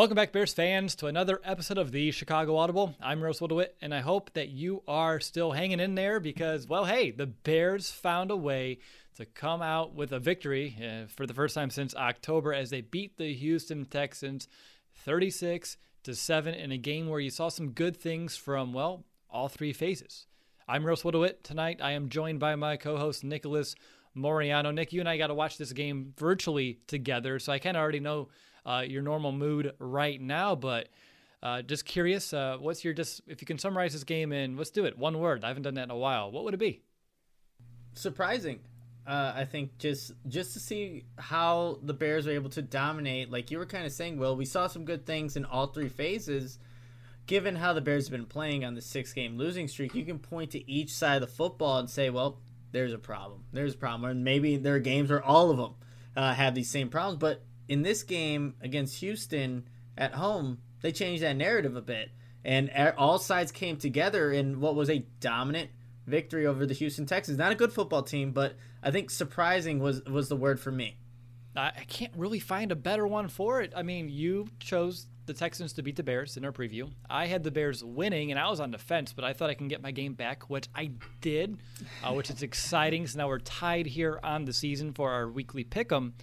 Welcome back, Bears fans, to another episode of the Chicago Audible. I'm Rose DeWitt, and I hope that you are still hanging in there because, well, hey, the Bears found a way to come out with a victory uh, for the first time since October as they beat the Houston Texans 36 to 7 in a game where you saw some good things from, well, all three phases. I'm Rose DeWitt. Tonight, I am joined by my co host, Nicholas Moriano. Nick, you and I got to watch this game virtually together, so I kind of already know uh, your normal mood right now. But uh, just curious, uh, what's your just if you can summarize this game in let's do it one word. I haven't done that in a while. What would it be? Surprising. Uh, I think just just to see how the Bears are able to dominate, like you were kind of saying, Will, we saw some good things in all three phases. Given how the Bears have been playing on the six game losing streak, you can point to each side of the football and say, well, there's a problem. There's a problem. And maybe there are games where all of them uh, have these same problems. But in this game against Houston at home, they changed that narrative a bit, and all sides came together in what was a dominant victory over the Houston Texans. Not a good football team, but I think surprising was was the word for me. I can't really find a better one for it. I mean, you chose the Texans to beat the Bears in our preview. I had the Bears winning, and I was on the fence, but I thought I can get my game back, which I did, uh, which is exciting. So now we're tied here on the season for our weekly pick 'em.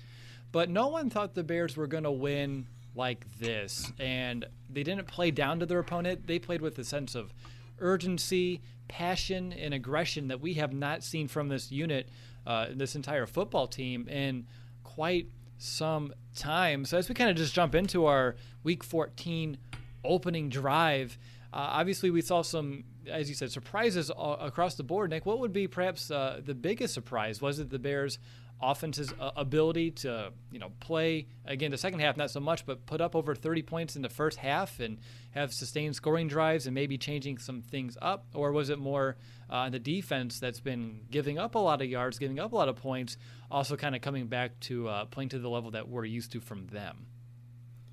But no one thought the Bears were going to win like this. And they didn't play down to their opponent. They played with a sense of urgency, passion, and aggression that we have not seen from this unit, uh, this entire football team, in quite some time. So as we kind of just jump into our Week 14 opening drive, uh, obviously we saw some, as you said, surprises across the board. Nick, what would be perhaps uh, the biggest surprise? Was it the Bears offense's uh, ability to you know play again the second half not so much but put up over 30 points in the first half and have sustained scoring drives and maybe changing some things up? Or was it more uh, the defense that's been giving up a lot of yards giving up a lot of points also kind of coming back to uh, playing to the level that we're used to from them?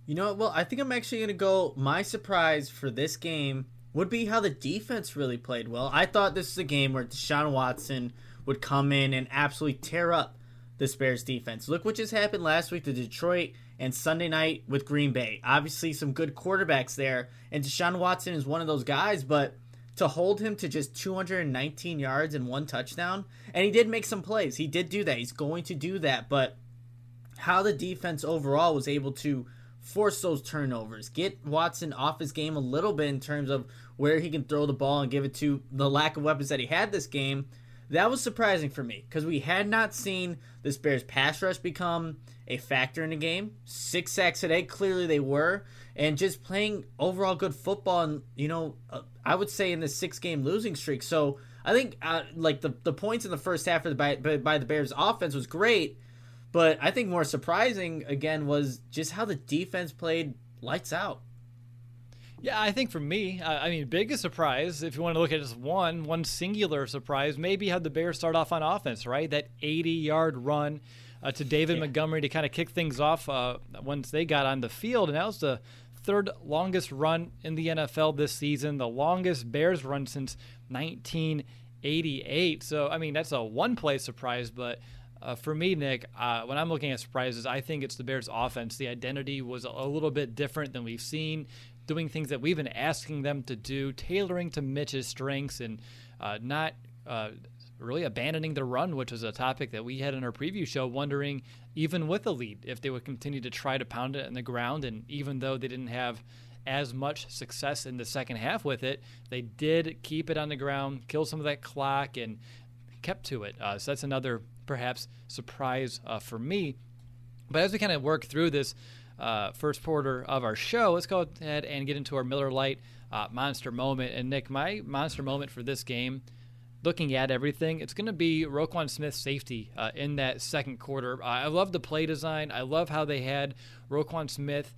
You know well i think i'm actually going to go my surprise for this game would be how the defense really played well. I thought this is a game where deshaun watson would come in and absolutely tear up this Bears defense. Look what just happened last week to Detroit and Sunday night with Green Bay. Obviously, some good quarterbacks there, and Deshaun Watson is one of those guys, but to hold him to just 219 yards and one touchdown, and he did make some plays. He did do that. He's going to do that, but how the defense overall was able to force those turnovers, get Watson off his game a little bit in terms of where he can throw the ball and give it to the lack of weapons that he had this game. That was surprising for me because we had not seen this Bears pass rush become a factor in the game. Six sacks today, clearly they were, and just playing overall good football. And you know, uh, I would say in this six game losing streak. So I think uh, like the the points in the first half of the, by, by the Bears offense was great, but I think more surprising again was just how the defense played lights out. Yeah, I think for me, I mean, biggest surprise, if you want to look at just one, one singular surprise, maybe had the Bears start off on offense, right? That 80 yard run uh, to David yeah. Montgomery to kind of kick things off uh, once they got on the field. And that was the third longest run in the NFL this season, the longest Bears run since 1988. So, I mean, that's a one play surprise, but. Uh, for me, Nick, uh, when I'm looking at surprises, I think it's the Bears' offense. The identity was a little bit different than we've seen doing things that we've been asking them to do, tailoring to Mitch's strengths, and uh, not uh, really abandoning the run, which was a topic that we had in our preview show, wondering even with a lead if they would continue to try to pound it in the ground. And even though they didn't have as much success in the second half with it, they did keep it on the ground, kill some of that clock, and kept to it. Uh, so that's another perhaps surprise uh, for me. But as we kind of work through this, uh, first quarter of our show, let's go ahead and get into our Miller Lite uh, monster moment. And Nick, my monster moment for this game, looking at everything, it's going to be Roquan Smith's safety uh, in that second quarter. I love the play design. I love how they had Roquan Smith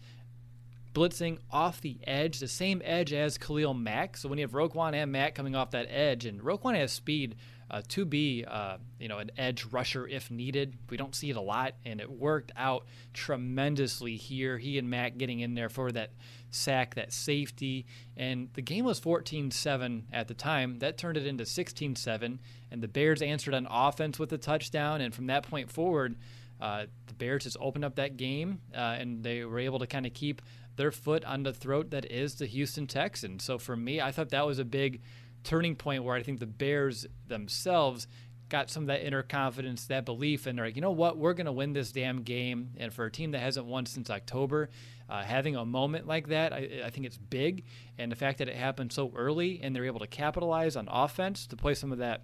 blitzing off the edge, the same edge as Khalil Mack. So when you have Roquan and Mack coming off that edge, and Roquan has speed uh, to be uh, you know an edge rusher if needed. We don't see it a lot, and it worked out tremendously here. He and Mack getting in there for that sack, that safety, and the game was 14-7 at the time. That turned it into 16-7, and the Bears answered on offense with a touchdown. And from that point forward, uh, the Bears just opened up that game, uh, and they were able to kind of keep their foot on the throat that is the Houston Texans. So for me, I thought that was a big turning point where I think the Bears themselves got some of that inner confidence, that belief, and they're like, you know what, we're going to win this damn game. And for a team that hasn't won since October, uh, having a moment like that, I, I, think it's big. And the fact that it happened so early and they're able to capitalize on offense to play some of that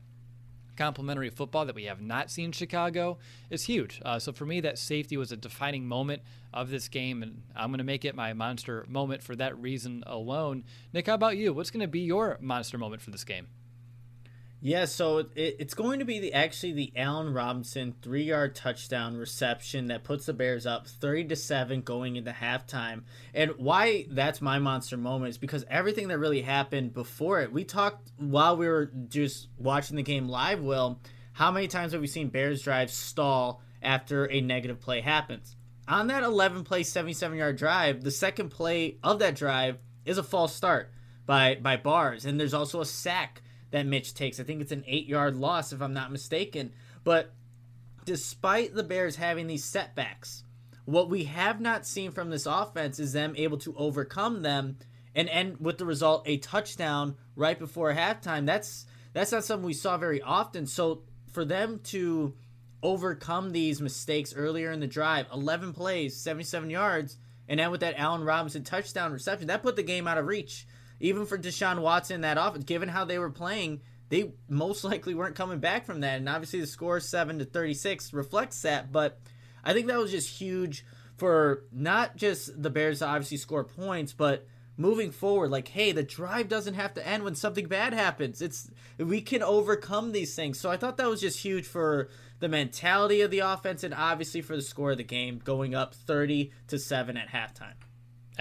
complementary football that we have not seen in Chicago is huge. Uh, so for me, that safety was a defining moment of this game, and I'm going to make it my monster moment for that reason alone. Nick, how about you? What's going to be your monster moment for this game? Yeah, so it, it's going to be the actually the Allen Robinson three yard touchdown reception that puts the Bears up thirty to seven going into halftime. And why that's my monster moment is because everything that really happened before it. We talked while we were just watching the game live. Will how many times have we seen Bears drive stall after a negative play happens? On that eleven play seventy seven yard drive, the second play of that drive is a false start by by Bars, and there's also a sack that Mitch takes. I think it's an eight yard loss, if I'm not mistaken. But despite the Bears having these setbacks, what we have not seen from this offense is them able to overcome them and end with the result a touchdown right before halftime. That's that's not something we saw very often. So for them to overcome these mistakes earlier in the drive, 11 plays, 77 yards, and then with that Allen Robinson touchdown reception, that put the game out of reach even for Deshaun Watson that offense, given how they were playing, they most likely weren't coming back from that. And obviously, the score seven to thirty six reflects that. But I think that was just huge for not just the Bears to obviously score points, but moving forward. Like, hey, the drive doesn't have to end when something bad happens. It's we can overcome these things. So I thought that was just huge for the mentality of the offense and obviously for the score of the game, going up thirty to seven at halftime.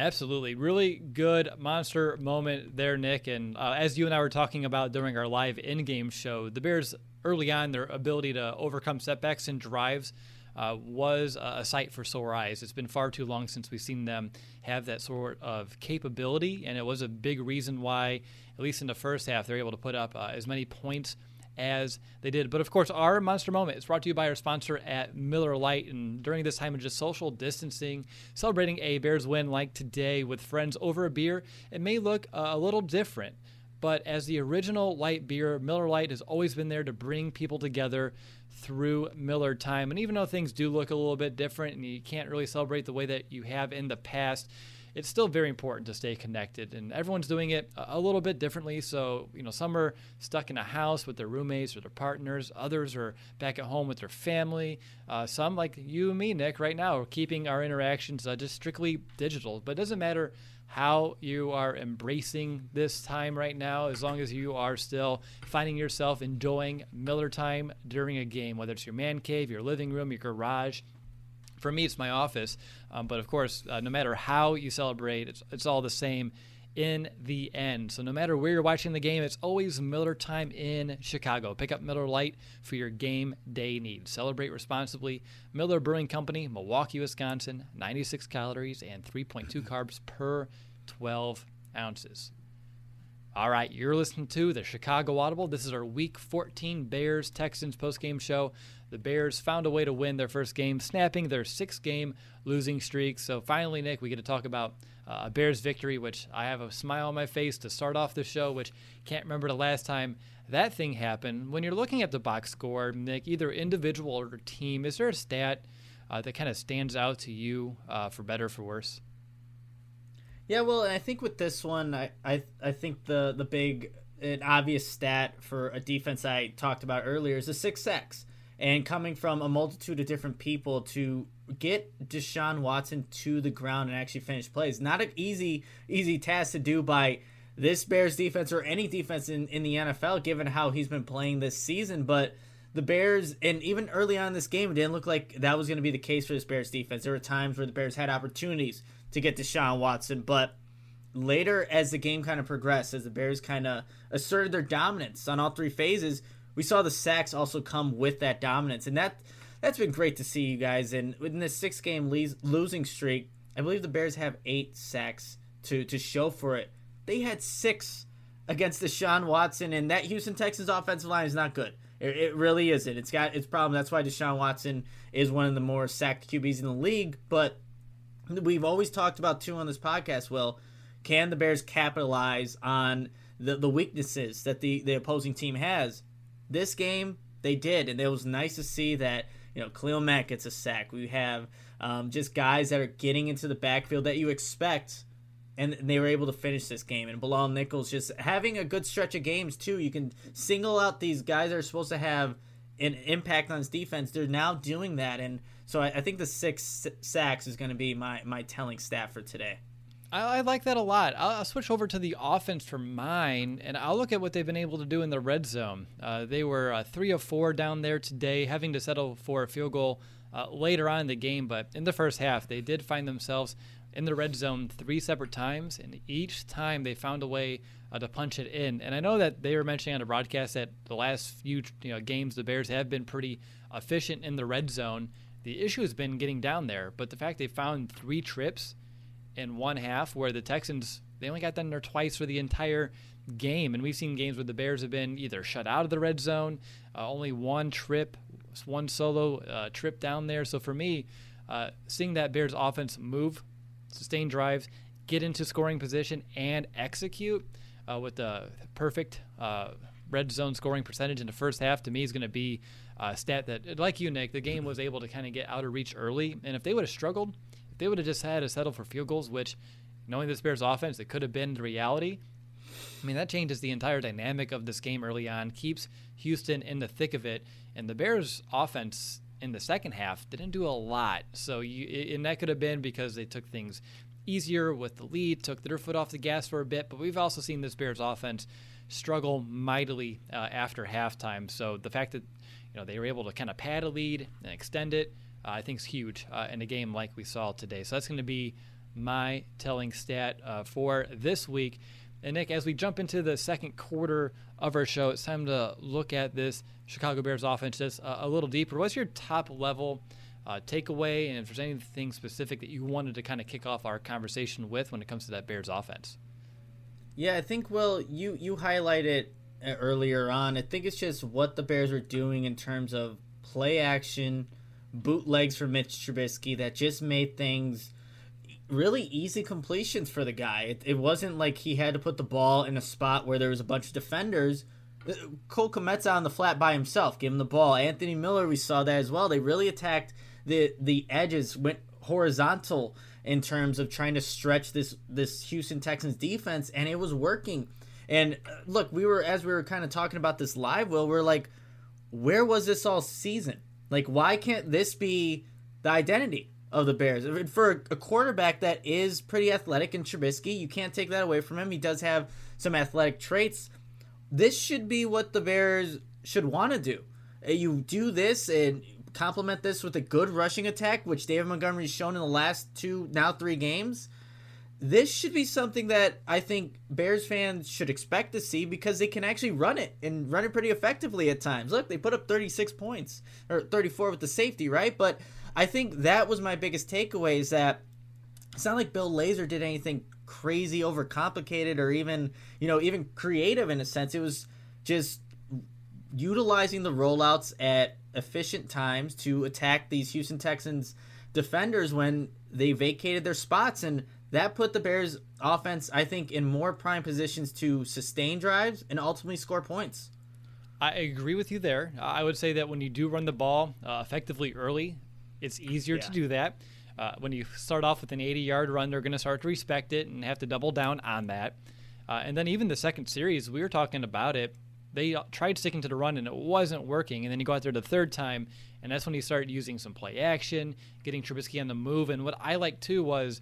Absolutely. Really good monster moment there, Nick. And uh, as you and I were talking about during our live in game show, the Bears early on, their ability to overcome setbacks and drives uh, was a sight for sore eyes. It's been far too long since we've seen them have that sort of capability. And it was a big reason why, at least in the first half, they're able to put up uh, as many points as they did. But of course, our Monster Moment is brought to you by our sponsor at Miller Lite. And during this time of just social distancing, celebrating a Bears win like today with friends over a beer, it may look uh, a little different. But as the original light beer, Miller Lite has always been there to bring people together through Miller time. And even though things do look a little bit different and you can't really celebrate the way that you have in the past, it's still very important to stay connected. And everyone's doing it a little bit differently. So, you know, some are stuck in a house with their roommates or their partners, others are back at home with their family. Uh, some, like you and me, Nick, right now, are keeping our interactions uh, just strictly digital. But it doesn't matter how you are embracing this time right now, as long as you are still finding yourself enjoying Miller time during a game, whether it's your man cave, your living room, your garage, for me, it's my office. Um, but of course, uh, no matter how you celebrate, it's, it's all the same in the end. So no matter where you're watching the game, it's always Miller time in Chicago. Pick up Miller Lite for your game day needs. Celebrate responsibly. Miller Brewing Company, Milwaukee, Wisconsin. 96 calories and 3.2 carbs per 12 ounces. All right, you're listening to the Chicago Audible. This is our Week 14 Bears Texans postgame show. The Bears found a way to win their first game, snapping their six game losing streak. So finally, Nick, we get to talk about uh, a Bears victory, which I have a smile on my face to start off the show, which can't remember the last time that thing happened. When you're looking at the box score, Nick, either individual or team, is there a stat uh, that kind of stands out to you uh, for better or for worse? Yeah, well, I think with this one, I, I, I think the the big an obvious stat for a defense I talked about earlier is a six sacks and coming from a multitude of different people to get Deshaun Watson to the ground and actually finish plays. Not an easy easy task to do by this Bears defense or any defense in, in the NFL, given how he's been playing this season. But the Bears, and even early on in this game, it didn't look like that was going to be the case for this Bears defense. There were times where the Bears had opportunities to get Deshaun Watson, but later as the game kind of progressed, as the Bears kind of asserted their dominance on all three phases, we saw the sacks also come with that dominance, and that that's been great to see you guys. And in this six game losing streak, I believe the Bears have eight sacks to to show for it. They had six against Deshaun Watson, and that Houston Texans offensive line is not good. It, it really isn't. It's got its problem. That's why Deshaun Watson is one of the more sacked QBs in the league. But we've always talked about too on this podcast. Well, can the Bears capitalize on the, the weaknesses that the, the opposing team has? This game, they did, and it was nice to see that you know Khalil Mack gets a sack. We have um, just guys that are getting into the backfield that you expect, and they were able to finish this game. And Bilal Nichols just having a good stretch of games too. You can single out these guys that are supposed to have an impact on his defense. They're now doing that, and so I, I think the six sacks is going to be my my telling stat for today. I, I like that a lot. I'll, I'll, switch over to the offense for mine, and I'll look at what they've been able to do in the red zone. Uh, they were uh, three of four down there today, having to settle for a field goal uh, later on in the game. But in the first half, they did find themselves in the red zone three separate times, and each time they found a way uh, to punch it in. And I know that they were mentioning on the broadcast that the last few you know, games, the Bears have been pretty efficient in the red zone. The issue has been getting down there, but the fact they found three trips in one half where the Texans they only got down there twice for the entire game, and we've seen games where the Bears have been either shut out of the red zone, uh, only one trip, one solo uh, trip down there. So for me, uh, seeing that Bears offense move, sustain drives, get into scoring position, and execute uh, with the perfect uh, red zone scoring percentage in the first half, to me is going to be a stat that, like you, Nick, the game was able to kind of get out of reach early, and if they would have struggled if they would have just had to settle for field goals, which, knowing this Bears offense, it could have been the reality. I mean, that changes the entire dynamic of this game early on, keeps Houston in the thick of it, and the Bears offense in the second half didn't do a lot. So, you, and that could have been because they took things easier with the lead, took their foot off the gas for a bit. But we've also seen this Bears offense struggle mightily uh, after halftime. So the fact that you know they were able to kind of pad a lead and extend it uh, I think is huge uh, in a game like we saw today. So that's going to be my telling stat uh, for this week. And Nick, as we jump into the second quarter of our show, it's time to look at this Chicago Bears offense just a, a little deeper. What's your top level uh, takeaway, and if there's anything specific that you wanted to kind of kick off our conversation with when it comes to that Bears offense? Yeah, I think well, you you highlighted uh, earlier on. I think it's just what the Bears were doing in terms of play action bootlegs for Mitch Trubisky that just made things really easy completions for the guy. It, it wasn't like he had to put the ball in a spot where there was a bunch of defenders. Uh, Cole Kmet's on the flat by himself, give him the ball. Anthony Miller, we saw that as well. They really attacked the the edges, went horizontal in terms of trying to stretch this this Houston Texans defense, and it was working. And uh, look, we were as we were kind of talking about this live, Will, we're like, where was this all season? Like, why can't this be the identity of the Bears? For a quarterback that is pretty athletic in Trubisky, you can't take that away from him. He does have some athletic traits. This should be what the Bears should want to do. Uh, you do this and complement this with a good rushing attack, which David Montgomery's shown in the last two, now three games. This should be something that I think Bears fans should expect to see because they can actually run it and run it pretty effectively at times. Look, they put up 36 points or 34 with the safety, right? But I think that was my biggest takeaway is that it's not like Bill Lazor did anything crazy overcomplicated or even, you know, even creative in a sense. It was just utilizing the rollouts at efficient times to attack these Houston Texans defenders when they vacated their spots and that put the Bears offense I think in more prime positions to sustain drives and ultimately score points. I agree with you there. I would say that when you do run the ball uh, effectively early, it's easier yeah. to do that. Uh, when you start off with an 80 yard run, they're going to start to respect it and have to double down on that. Uh, and then even the second series, we were talking about it they tried sticking to the run and it wasn't working. And then you go out there the third time, and that's when you start using some play action, getting Trubisky on the move. And what I liked too was,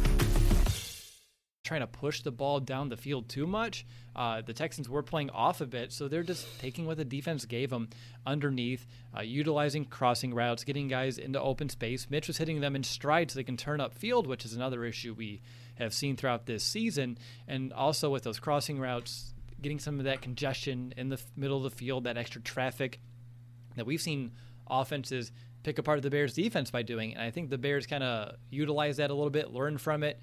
Trying to push the ball down the field too much. Uh, the Texans were playing off a bit, so they're just taking what the defense gave them underneath, uh, utilizing crossing routes, getting guys into open space. Mitch was hitting them in stride so they can turn up field, which is another issue we have seen throughout this season. And also with those crossing routes, getting some of that congestion in the middle of the field, that extra traffic that we've seen offenses pick apart the Bears' defense by doing. And I think the Bears kind of utilized that a little bit, learned from it,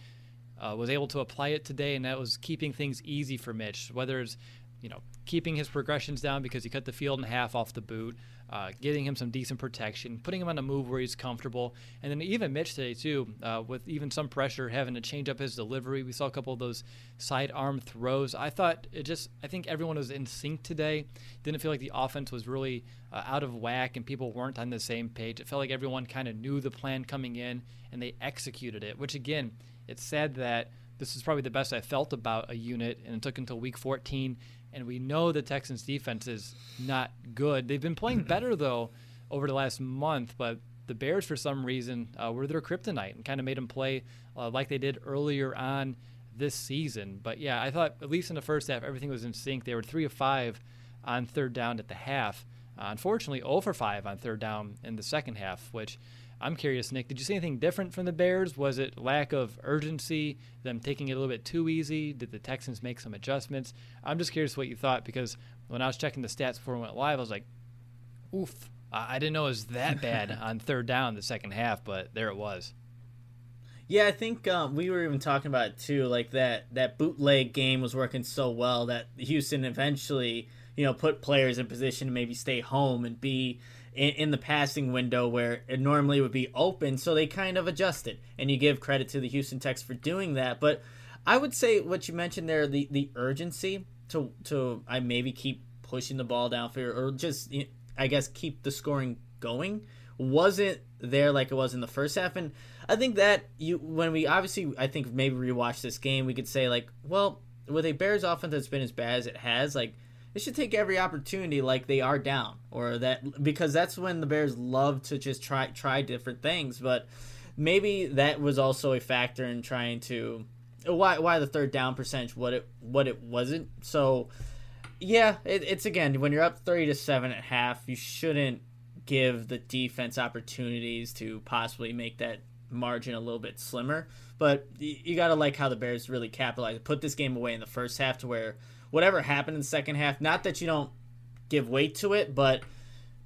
uh, was able to apply it today, and that was keeping things easy for Mitch. Whether it's you know keeping his progressions down because he cut the field in half off the boot, uh, getting him some decent protection, putting him on a move where he's comfortable, and then even Mitch today too, uh, with even some pressure, having to change up his delivery. We saw a couple of those side arm throws. I thought it just, I think everyone was in sync today. Didn't feel like the offense was really uh, out of whack and people weren't on the same page. It felt like everyone kind of knew the plan coming in and they executed it. Which again, it's sad that this is probably the best I felt about a unit, and it took until week 14 and we know the Texans defense is not good. They've been playing better though over the last month, but the Bears for some reason uh, were their kryptonite and kind of made them play uh, like they did earlier on this season. But yeah, I thought at least in the first half everything was in sync. They were three of five on third down at the half. Uh, unfortunately, 0 for 5 on third down in the second half, which I'm curious, Nick, did you see anything different from the Bears? Was it lack of urgency, them taking it a little bit too easy? Did the Texans make some adjustments? I'm just curious what you thought because when I was checking the stats before we went live, I was like, oof, I didn't know it was that bad on third down the second half, but there it was. Yeah, I think um, we were even talking about it too. Like that that bootleg game was working so well that Houston eventually, you know, put players in position to maybe stay home and be in, in, the passing window where it normally would be open. So they kind of adjusted, and you give credit to the Houston Techs for doing that. But I would say what you mentioned there, the the urgency to to I maybe keep pushing the ball downfield or just I guess keep the scoring going wasn't there like it was in the first half and I think that you when we obviously I think maybe rewatch this game we could say like well with a Bears offense that's been as bad as it has like they should take every opportunity like they are down or that because that's when the Bears love to just try try different things. But maybe that was also a factor in trying to why why the third down percentage what it what it wasn't. So yeah, it, it's again when you're up thirty to seven at half, you shouldn't give the defense opportunities to possibly make that margin a little bit slimmer. But you, you got to like how the Bears really capitalized, put this game away in the first half to where whatever happened in the second half, not that you don't give weight to it, but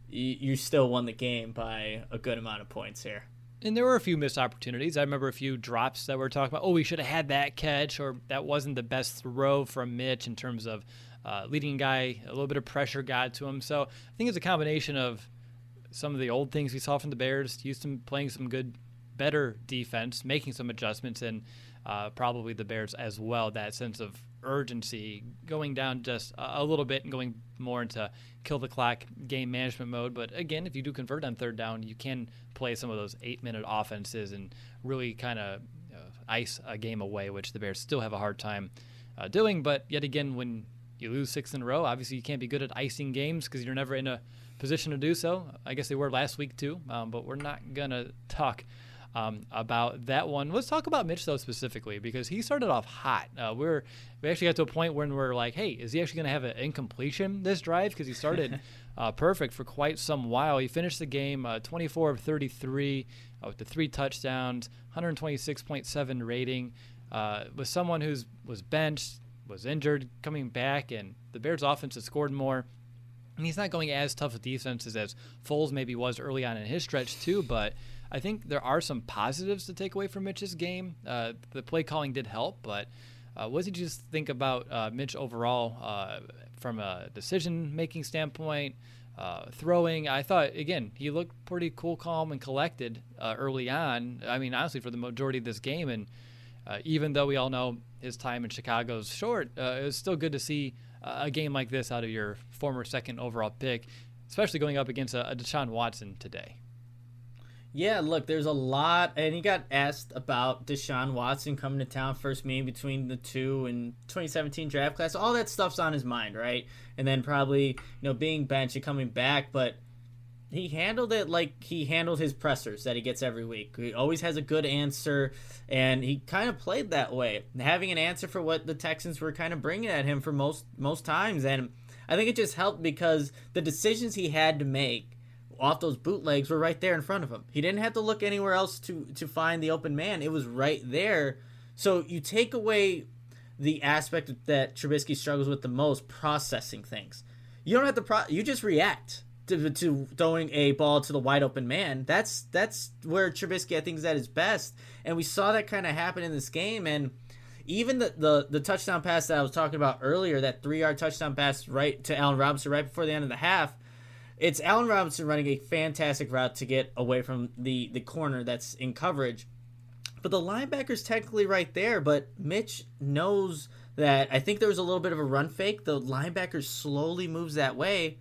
you, still won the game by a good amount of points here. And there were a few missed opportunities. I remember a few drops that were talking about, oh, we should have had that catch, or that wasn't the best throw from Mitch in terms of uh, leading guy, a little bit of pressure got to him. So I think it's a combination of some of the old things we saw from the Bears, Houston playing some good, better defense, making some adjustments, and uh, probably the Bears as well. That sense of urgency going down just a little bit and going more into kill the clock game management mode. But again, if you do convert on third down, you can play some of those eight minute offenses and really kind of uh, ice a game away, which the Bears still have a hard time uh, doing. But yet again, when you lose six in a row, obviously you can't be good at icing games because you're never in a position to do so. I guess they were last week too, um, but we're not gonna talk um, about that one. Let's talk about Mitch though specifically because he started off hot. Uh, we're we actually got to a point when we're like, hey, is he actually going to have an incompletion this drive? Because he started uh, perfect for quite some while. He finished the game uh, 24 of 33 uh, with the three touchdowns, 126.7 rating. Uh, with someone who's was benched, was injured, coming back, and the Bears' offense has scored more. And he's not going as tough of defenses as Foles maybe was early on in his stretch too, but I think there are some positives to take away from Mitch's game. Uh, the play calling did help, but uh, what did you just think about uh, Mitch overall uh, from a decision making standpoint? Uh, throwing, I thought again he looked pretty cool, calm, and collected uh, early on. I mean, honestly, for the majority of this game, and even though we all know his time in Chicago is short, it was still good to see a game like this out of your former second overall pick, especially going up against a, a Deshaun Watson today. Yeah, look, there's a lot, and he got asked about Deshaun Watson coming to town, first meeting between the two and 2017 draft class. All that stuff's on his mind, right? And then probably, you know, being benched and coming back, but he handled it like he handled his pressers that he gets every week. He always has a good answer, and he kind of played that way, having an answer for what the Texans were kind of bringing at him for most most times. And I think it just helped because the decisions he had to make off those bootlegs were right there in front of him. He didn't have to look anywhere else to to find the open man. It was right there. So you take away the aspect that Trubisky struggles with the most, processing things. You don't have to pro. You just react to, to throwing a ball to the wide open man. That's that's where Trubisky I think is at his best, and we saw that kind of happen in this game. And even the, the the touchdown pass that I was talking about earlier, that three yard touchdown pass right to Allen Robinson right before the end of the half it's Allen Robinson running a fantastic route to get away from the the corner that's in coverage. But the linebacker's technically right there, but Mitch knows that I think there was a little bit of a run fake. The linebacker slowly moves that way,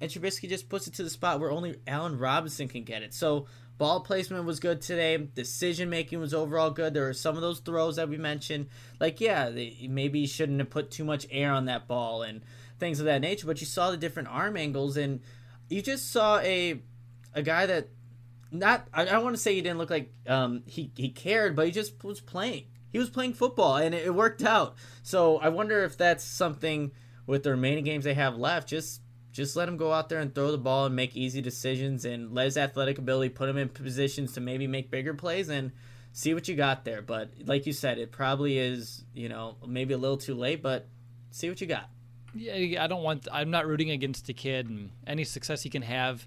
and Trubisky just puts it to the spot where only Allen Robinson can get it. So ball placement was good today. Decision making was overall good. There were some of those throws that we mentioned, like yeah, they, maybe shouldn't have put too much air on that ball and things of that nature. But you saw the different arm angles and you just saw a a guy that not I don't want to say he didn't look like um, he he cared, but he just was playing. He was playing football, and it, it worked out. So I wonder if that's something with the remaining games they have left. Just just let him go out there and throw the ball and make easy decisions, and let his athletic ability put him in positions to maybe make bigger plays and see what you got there. But like you said, it probably is you know maybe a little too late, but see what you got yeah, I don't want. I'm not rooting against the kid, and any success he can have,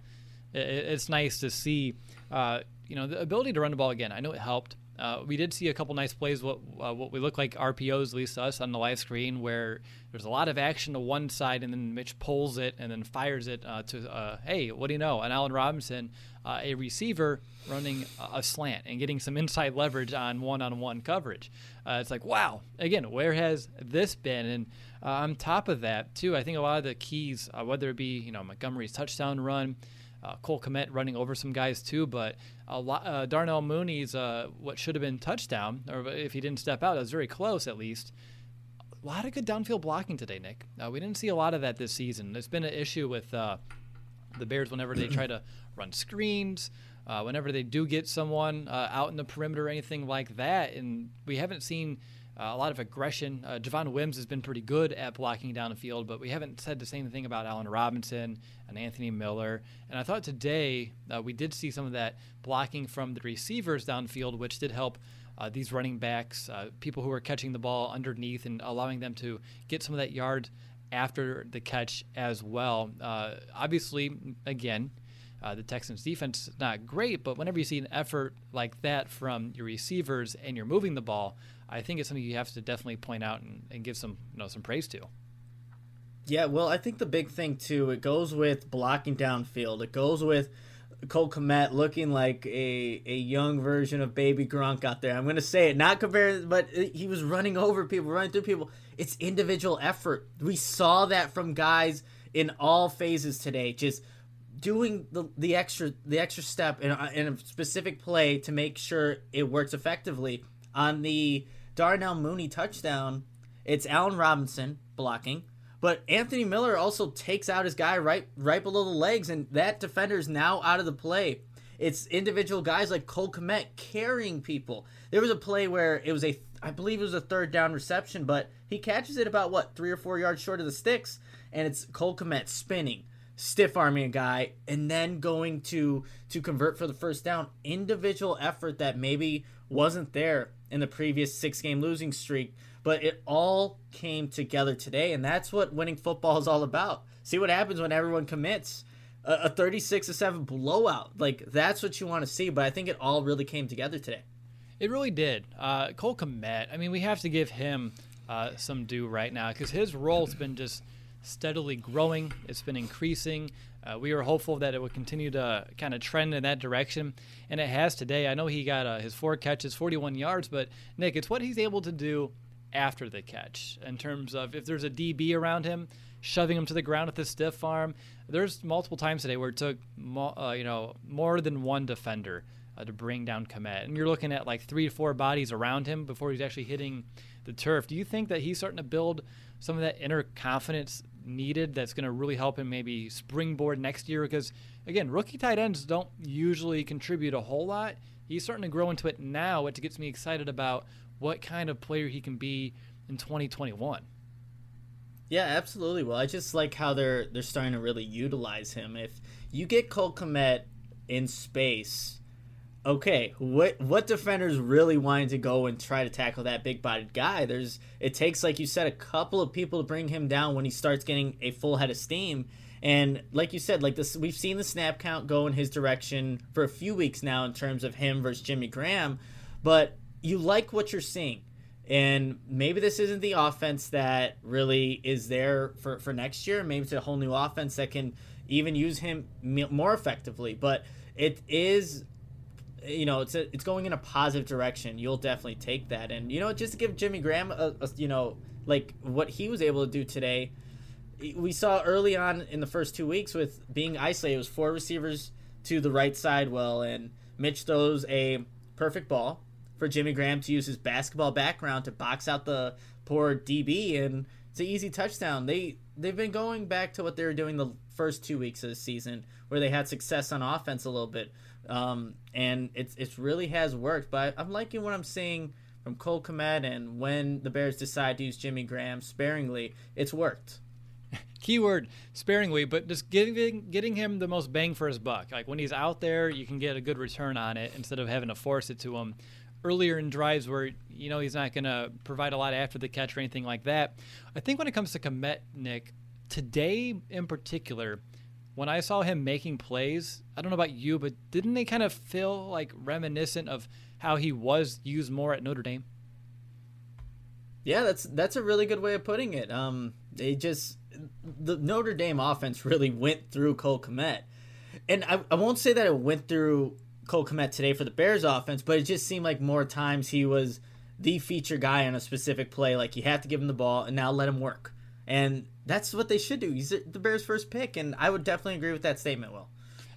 it's nice to see. Uh, you know, the ability to run the ball again. I know it helped. Uh, we did see a couple nice plays, what uh, what we look like RPOs, at least to us on the live screen, where there's a lot of action to one side, and then Mitch pulls it and then fires it uh, to, uh, hey, what do you know? And Allen Robinson, uh, a receiver running a slant and getting some inside leverage on one-on-one coverage. Uh, it's like, wow, again, where has this been? And on top of that, too, I think a lot of the keys, whether it be you know Montgomery's touchdown run. Uh, Cole Kmet running over some guys too, but lot, uh, Darnell Mooney's uh, what should have been touchdown, or if he didn't step out, it was very close at least. A lot of good downfield blocking today, Nick. Uh, we didn't see a lot of that this season. There's been an issue with uh, the Bears whenever they try to run screens. uh, whenever they do get someone out in the perimeter or anything like that. And we haven't seen uh, a lot of aggression. Uh, Javon Wims has been pretty good at blocking down the field, but we haven't said the same thing about Allen Robinson and Anthony Miller. And I thought today uh, we did see some of that blocking from the receivers downfield, which did help. Uh, these running backs, uh, people who are catching the ball underneath and allowing them to get some of that yard after the catch as well. Uh, obviously, again, uh, the Texans' defense not great, but whenever you see an effort like that from your receivers and you're moving the ball, I think it's something you have to definitely point out and, and give some you know some praise to. Yeah, well, I think the big thing too, it goes with blocking downfield. It goes with Cole Kmet looking like a, a young version of Baby Gronk out there. I'm going to say it, not compared, but he was running over people, running through people. It's individual effort. We saw that from guys in all phases today, just doing the, the extra the extra step in in a specific play to make sure it works effectively. On the Darnell Mooney touchdown, it's Allen Robinson blocking. But Anthony Miller also takes out his guy right right below the legs, and that defender is now out of the play. It's individual guys like Cole Kmet carrying people. There was a play where it was a, I believe it was a third down reception, but he catches it about what three or four yards short of the sticks, and it's Cole Kmet spinning, stiff arming a guy, and then going to to convert for the first down. Individual effort that maybe wasn't there in the previous six game losing streak but it all came together today, and that's what winning football is all about. See what happens when everyone commits. A, a 36 to 7 blowout. Like, that's what you want to see, but I think it all really came together today. It really did. Uh, Cole Kmet, I mean, we have to give him uh, some due right now because his role's been just steadily growing, it's been increasing. Uh, we were hopeful that it would continue to kind of trend in that direction, and it has today. I know he got uh, his four catches, 41 yards, but Nick, it's what he's able to do after the catch in terms of if there's a DB around him, shoving him to the ground with a stiff arm. There's multiple times today where it took mo- uh, you know more than one defender uh, to bring down Kmet, and you're looking at like three to four bodies around him before he's actually hitting the turf. Do you think that he's starting to build some of that inner confidence needed that's going to really help him maybe springboard next year? Because again, rookie tight ends don't usually contribute a whole lot. He's starting to grow into it now, which gets me excited about what kind of player he can be in 2021. Yeah, absolutely. Well, I just like how they're they're starting to really utilize him. If you get Cole Kmet in space, okay, what what defenders really wanting to go and try to tackle that big bodied guy? There's it takes like you said a couple of people to bring him down when he starts getting a full head of steam. And like you said, like this, we've seen the snap count go in his direction for a few weeks now in terms of him versus Jimmy Graham. But you like what you're seeing. And maybe this isn't the offense that really is there for, for next year. Maybe it's a whole new offense that can even use him more effectively. But it is, you know, it's a, it's going in a positive direction. You'll definitely take that. And you know, just to give Jimmy Graham, a, a, you know, like what he was able to do today. We saw early on in the first two weeks with being isolated, it was four receivers to the right side. Well, and Mitch throws a perfect ball for Jimmy Graham to use his basketball background to box out the poor DB, and it's an easy touchdown. They they've been going back to what they were doing the first two weeks of the season, where they had success on offense a little bit, um, and it's it really has worked. But I'm liking what I'm seeing from Cole Kmet, and when the Bears decide to use Jimmy Graham sparingly, it's worked. Keyword sparingly, but just getting getting him the most bang for his buck. Like when he's out there, you can get a good return on it instead of having to force it to him earlier in drives where you know he's not going to provide a lot after the catch or anything like that. I think when it comes to Kmet, Nick, today in particular, when I saw him making plays, I don't know about you, but didn't they kind of feel like reminiscent of how he was used more at Notre Dame? Yeah, that's that's a really good way of putting it. Um, they just the Notre Dame offense really went through Cole Kmet, and I, I won't say that it went through Cole Kmet today for the Bears offense, but it just seemed like more times he was the feature guy on a specific play. Like you have to give him the ball and now let him work. And that's what they should do. He's the Bears' first pick, and I would definitely agree with that statement, Will.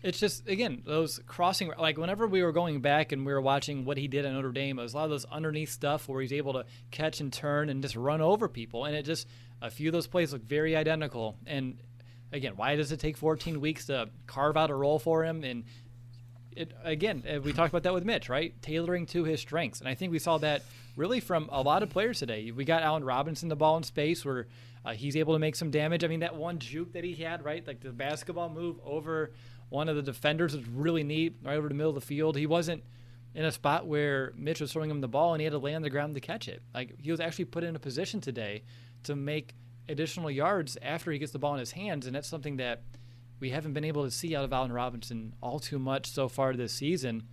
It's just again those crossing like whenever we were going back and we were watching what he did at Notre Dame, it was a lot of those underneath stuff where he's able to catch and turn and just run over people, and it just a few of those plays look very identical. And again, why does it take 14 weeks to carve out a role for him? And it, again, uh, we talked about that with Mitch, right? Tailoring to his strengths, and I think we saw that really from a lot of players today. We got Allen Robinson the ball in space where uh, he's able to make some damage. I mean, that one juke that he had, right, like the basketball move over one of the defenders was really neat, right over the middle of the field. He wasn't in a spot where Mitch was throwing him the ball and he had to lay on the ground to catch it. Like he was actually put in a position today to make additional yards after he gets the ball in his hands, and that's something that we haven't been able to see out of Allen Robinson all too much so far this season.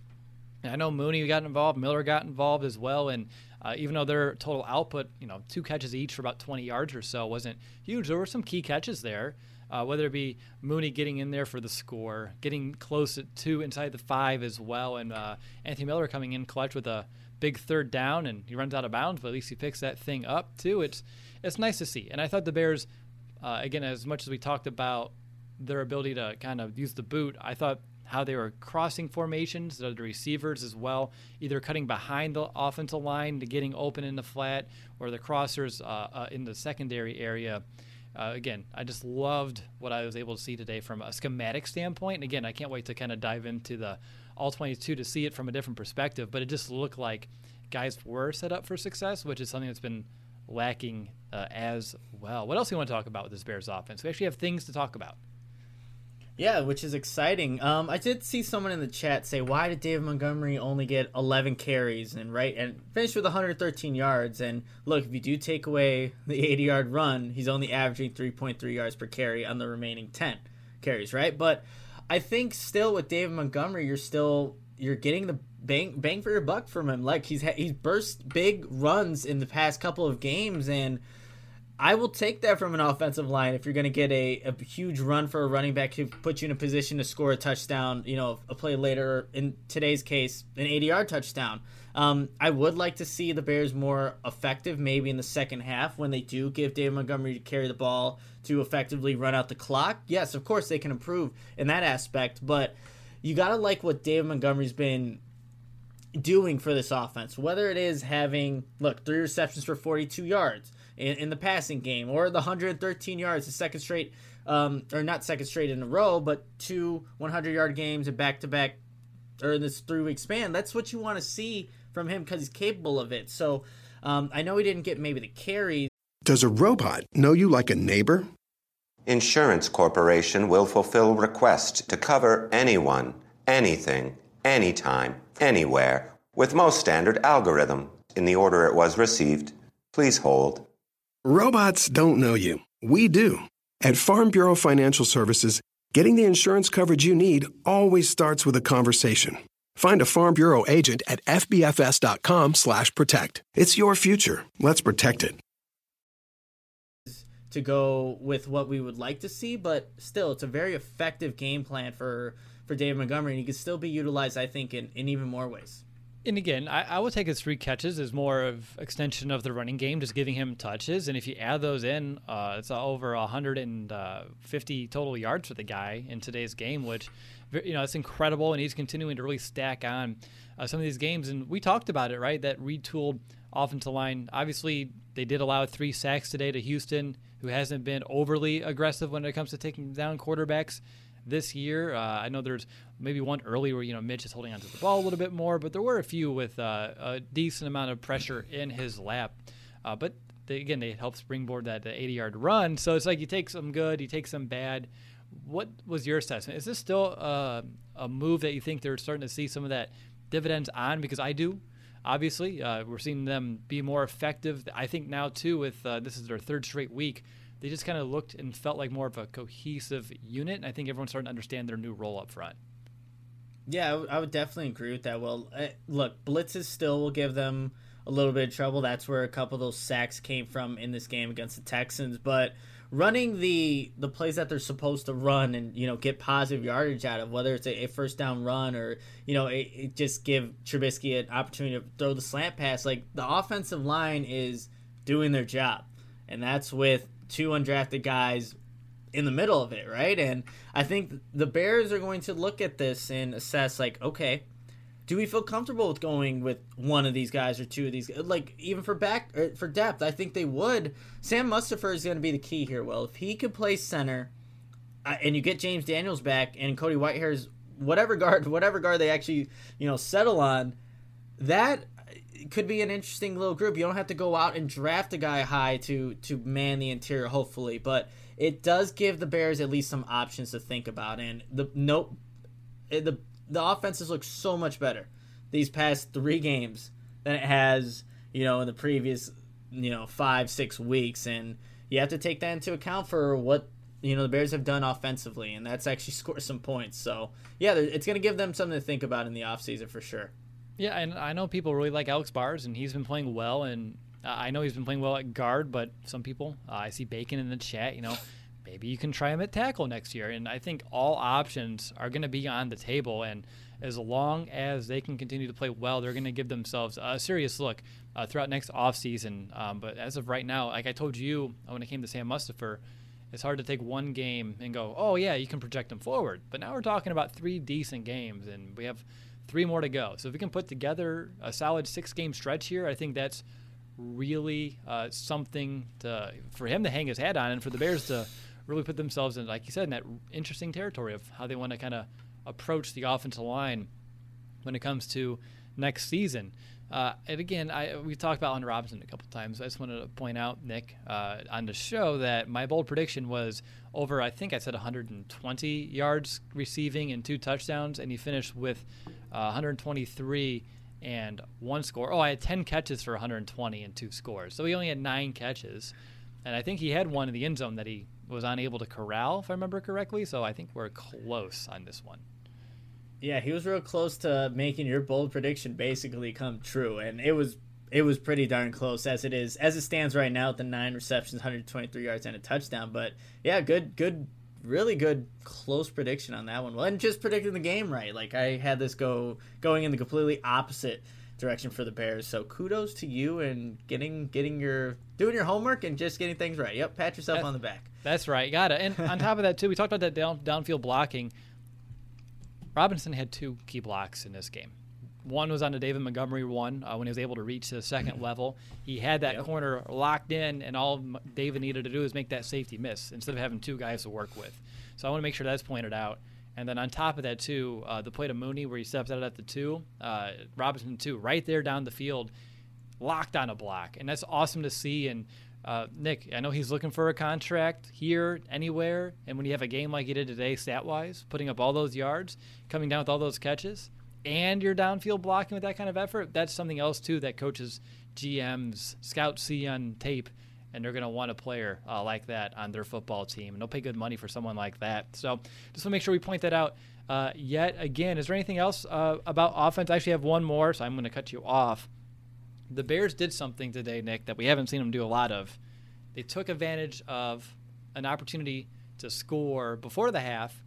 And I know Mooney got involved, Miller got involved as well, and uh, even though their total output, you know, two catches each for about 20 yards or so, wasn't huge. There were some key catches there, uh, whether it be Mooney getting in there for the score, getting close to inside the five as well, and uh, Anthony Miller coming in clutch with a big third down, and he runs out of bounds, but at least he picks that thing up too. It's it's nice to see, and I thought the Bears, uh, again, as much as we talked about their ability to kind of use the boot, I thought how they were crossing formations, the receivers as well, either cutting behind the offensive line to getting open in the flat, or the crossers uh, uh, in the secondary area. Uh, again, I just loved what I was able to see today from a schematic standpoint. And again, I can't wait to kind of dive into the all 22 to see it from a different perspective. But it just looked like guys were set up for success, which is something that's been lacking uh, as well. What else do you want to talk about with this Bears offense? We actually have things to talk about. Yeah, which is exciting. Um, I did see someone in the chat say, "Why did David Montgomery only get 11 carries and right and finish with 113 yards?" And look, if you do take away the 80-yard run, he's only averaging 3.3 yards per carry on the remaining 10 carries, right? But I think still with David Montgomery, you're still you're getting the bang bang for your buck from him. Like he's he's burst big runs in the past couple of games and I will take that from an offensive line if you're going to get a, a huge run for a running back who puts you in a position to score a touchdown, you know, a play later, in today's case, an 80 yard touchdown. Um, I would like to see the Bears more effective maybe in the second half when they do give David Montgomery to carry the ball to effectively run out the clock. Yes, of course they can improve in that aspect, but you got to like what David Montgomery's been doing for this offense, whether it is having, look, three receptions for 42 yards in, in the passing game, or the 113 yards, the second straight, um, or not second straight in a row, but two 100 yard games and back to back, or in this three week span. That's what you want to see from him because he's capable of it. So um, I know he didn't get maybe the carry. Does a robot know you like a neighbor? Insurance Corporation will fulfill requests to cover anyone, anything, anytime, anywhere, with most standard algorithm in the order it was received. Please hold. Robots don't know you. We do. At Farm Bureau Financial Services, getting the insurance coverage you need always starts with a conversation. Find a Farm Bureau agent at fbfs.com/protect. It's your future. Let's protect it. To go with what we would like to see, but still, it's a very effective game plan for for David Montgomery, and he could still be utilized, I think, in, in even more ways. And again, I, I would take his three catches as more of extension of the running game, just giving him touches. And if you add those in, uh, it's over 150 total yards for the guy in today's game, which you know it's incredible. And he's continuing to really stack on uh, some of these games. And we talked about it, right? That retooled offensive line. Obviously, they did allow three sacks today to Houston, who hasn't been overly aggressive when it comes to taking down quarterbacks this year. Uh, I know there's maybe one early where you know Mitch is holding onto the ball a little bit more, but there were a few with uh, a decent amount of pressure in his lap. Uh, but they, again, they helped springboard that 80-yard run. So it's like you take some good, you take some bad. What was your assessment? Is this still uh, a move that you think they're starting to see some of that dividends on? Because I do. Obviously, uh, we're seeing them be more effective. I think now too, with uh, this is their third straight week they just kind of looked and felt like more of a cohesive unit. And I think everyone's starting to understand their new role up front. Yeah, I would definitely agree with that. Well, uh, look, blitzes still will give them a little bit of trouble. That's where a couple of those sacks came from in this game against the Texans. But running the the plays that they're supposed to run and you know get positive yardage out of, whether it's a, a first down run or you know it, it just give Trubisky an opportunity to throw the slant pass, like the offensive line is doing their job, and that's with two undrafted guys in the middle of it, right? And I think the Bears are going to look at this and assess, like, okay, do we feel comfortable with going with one of these guys or two of these? Like, even for back for depth, I think they would. Sam Mustipher is going to be the key here. Well, if he could play center, uh, and you get James Daniels back, and Cody Whitehair is whatever guard, whatever guard they actually you know settle on, that could be an interesting little group. You don't have to go out and draft a guy high to to man the interior, hopefully, but it does give the Bears at least some options to think about. And the nope, eh, the the offenses look so much better these past three games than it has you know in the previous you know five six weeks, and you have to take that into account for what you know the Bears have done offensively, and that's actually scored some points. So yeah, it's going to give them something to think about in the offseason for sure. Yeah, and I know people really like Alex Bars, and he's been playing well. And I know he's been playing well at guard, but some people, uh, I see Bacon in the chat, you know, maybe you can try him at tackle next year. And I think all options are going to be on the table. And as long as they can continue to play well, they're going to give themselves a serious look uh, throughout next offseason. Um, but as of right now, like I told you when it came to Sam Mustipher, it's hard to take one game and go, oh, yeah, you can project them forward. But now we're talking about three decent games, and we have three more to go. So if we can put together a solid six game stretch here, I think that's really uh, something to, for him to hang his hat on and for the Bears to really put themselves in, like you said, in that interesting territory of how they want to kind of approach the offensive line when it comes to next season. Uh, and again, I, we talked about Allen Robinson a couple times. I just wanted to point out, Nick, uh, on the show that my bold prediction was over, I think I said 120 yards receiving and two touchdowns, and he finished with uh, 123 and one score. Oh, I had 10 catches for 120 and two scores. So he only had nine catches. And I think he had one in the end zone that he was unable to corral, if I remember correctly. So I think we're close on this one. Yeah, he was real close to making your bold prediction basically come true, and it was it was pretty darn close as it is as it stands right now with the nine receptions, 123 yards, and a touchdown. But yeah, good good really good close prediction on that one. Well, and just predicting the game right. Like I had this go going in the completely opposite direction for the Bears. So kudos to you and getting getting your doing your homework and just getting things right. Yep, pat yourself that's, on the back. That's right, got it. And on top of that too, we talked about that down downfield blocking. Robinson had two key blocks in this game. One was on the David Montgomery one uh, when he was able to reach the second level. He had that yep. corner locked in, and all David needed to do is make that safety miss instead of having two guys to work with. So I want to make sure that's pointed out. And then on top of that, too, uh, the play to Mooney where he steps out at the two, uh, Robinson, too, right there down the field, locked on a block. And that's awesome to see. And uh, Nick, I know he's looking for a contract here, anywhere. And when you have a game like he did today, stat wise, putting up all those yards, coming down with all those catches, and you're downfield blocking with that kind of effort, that's something else too that coaches, GMs, scouts see on tape, and they're going to want a player uh, like that on their football team, and they'll pay good money for someone like that. So just want to make sure we point that out. Uh, yet again, is there anything else uh, about offense? I actually have one more, so I'm going to cut you off. The Bears did something today, Nick, that we haven't seen them do a lot of. They took advantage of an opportunity to score before the half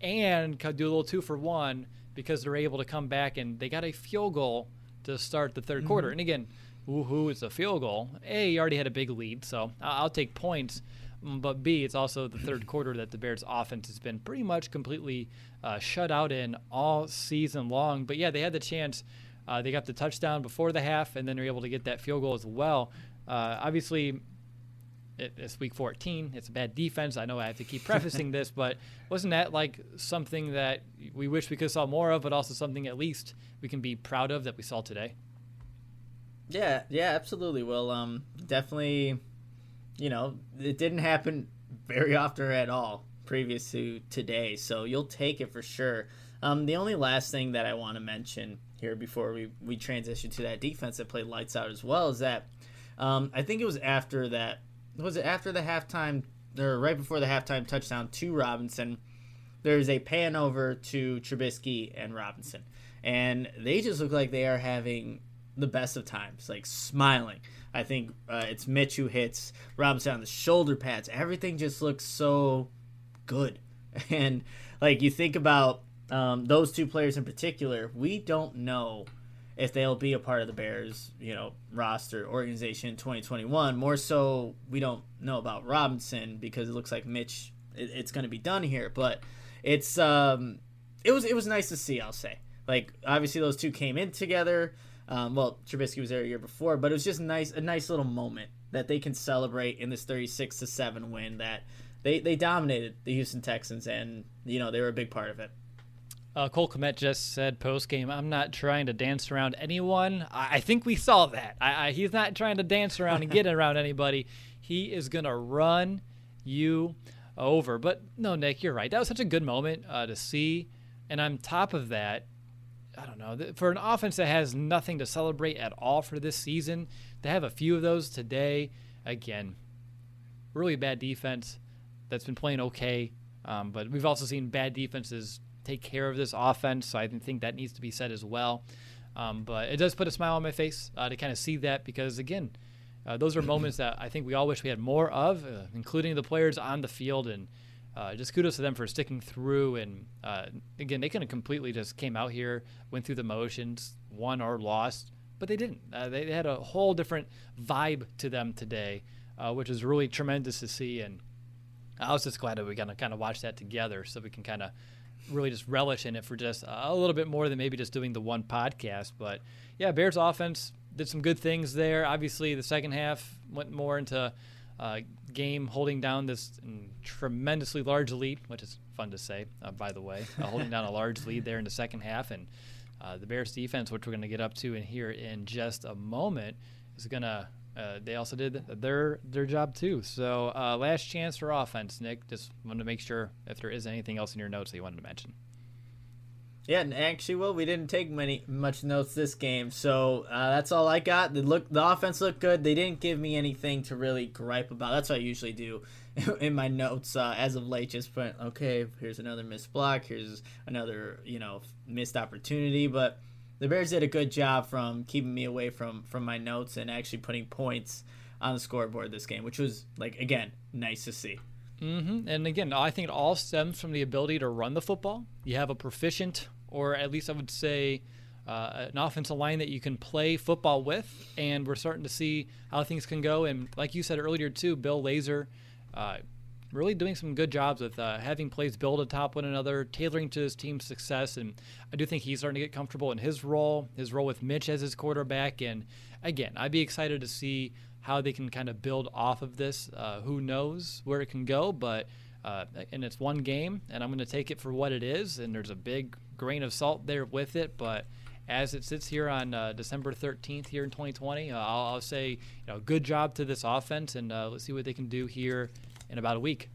and do a little two for one because they're able to come back and they got a field goal to start the 3rd mm-hmm. quarter. And again, woohoo, it's a field goal. A, you already had a big lead, so I'll take points. Mm, but B, it's also the third quarter that the Bears' offense has been pretty much completely uh, shut out in all season long. But yeah, they had the chance. Uh, they got the touchdown before the half, and then they're able to get that field goal as well. Uh, obviously, it's week 14. It's a bad defense. I know I have to keep prefacing this, but wasn't that like something that we wish we could saw more of, but also something at least we can be proud of that we saw today? Yeah, yeah, absolutely. Well, um, definitely, you know, it didn't happen very often at all previous to today, so you'll take it for sure. Um, the only last thing that I want to mention here before we, we transition to that defense that played lights out as well is that um, I think it was after that was it after the halftime or right before the halftime touchdown to Robinson. There's a pan over to Trubisky and Robinson, and they just look like they are having the best of times, like smiling. I think uh, it's Mitch who hits Robinson on the shoulder pads. Everything just looks so good, and like you think about um, those two players in particular, we don't know if they'll be a part of the Bears, you know, roster organization in 2021. More so, we don't know about Robinson because it looks like Mitch, it, it's going to be done here. But it's um, it was it was nice to see. I'll say, like obviously those two came in together. Um, well, Trubisky was there a year before, but it was just nice a nice little moment that they can celebrate in this 36 to seven win that they they dominated the Houston Texans and you know they were a big part of it. Uh, Cole Kmet just said post game, "I'm not trying to dance around anyone." I, I think we saw that. I, I, he's not trying to dance around and get around anybody. He is gonna run you over. But no, Nick, you're right. That was such a good moment uh, to see. And on top of that, I don't know for an offense that has nothing to celebrate at all for this season, to have a few of those today, again, really bad defense that's been playing okay. Um, but we've also seen bad defenses take care of this offense. So I think that needs to be said as well. Um, but it does put a smile on my face uh, to kind of see that because, again, uh, those are moments that I think we all wish we had more of, uh, including the players on the field. And uh, just kudos to them for sticking through. And uh, again, they kind of completely just came out here, went through the motions, won or lost, but they didn't. Uh, they, they, had a whole different vibe to them today, which is really tremendous to see. And I was just glad that we got to kind of watch that together so we can kind of really just relish in it for just a little bit more than maybe just doing the one podcast. But yeah, Bears offense did some good things there. Obviously, the second half went more into uh, game holding down this tremendously large lead, which is fun to say, uh, by the way, uh, holding down a large lead there in the second half. And uh, the Bears defense, which we're going to get up to in here in just a moment, is going to uh, they also did their their job too. So uh, last chance for offense, Nick. Just wanted to make sure if there is anything else in your notes that you wanted to mention. Yeah, and actually, well, we didn't take many much notes this game, so uh, that's all I got. The look, the offense looked good. They didn't give me anything to really gripe about. That's what I usually do in my notes uh, as of late. Just put, okay, here's another missed block. Here's another, you know, missed opportunity. But the Bears did a good job from keeping me away from from my notes and actually putting points on the scoreboard this game, which was like again nice to see. Mm-hmm. And again, I think it all stems from the ability to run the football. You have a proficient, or at least I would say, uh, an offensive line that you can play football with, and we're starting to see how things can go. And like you said earlier too, Bill Lazor. Uh, really doing some good jobs with uh, having plays build atop one another, tailoring to his team's success. And I do think he's starting to get comfortable in his role, his role with Mitch as his quarterback. And again, I'd be excited to see how they can kind of build off of this. Uh, who knows where it can go, but. Uh, and it's one game, and I'm going to take it for what it is. And there's a big grain of salt there with it, but as it sits here on uh, December 13th here in 2020, uh, I'll, I'll, say, you know, good job to this offense, and uh, let's see what they can do here in about a week.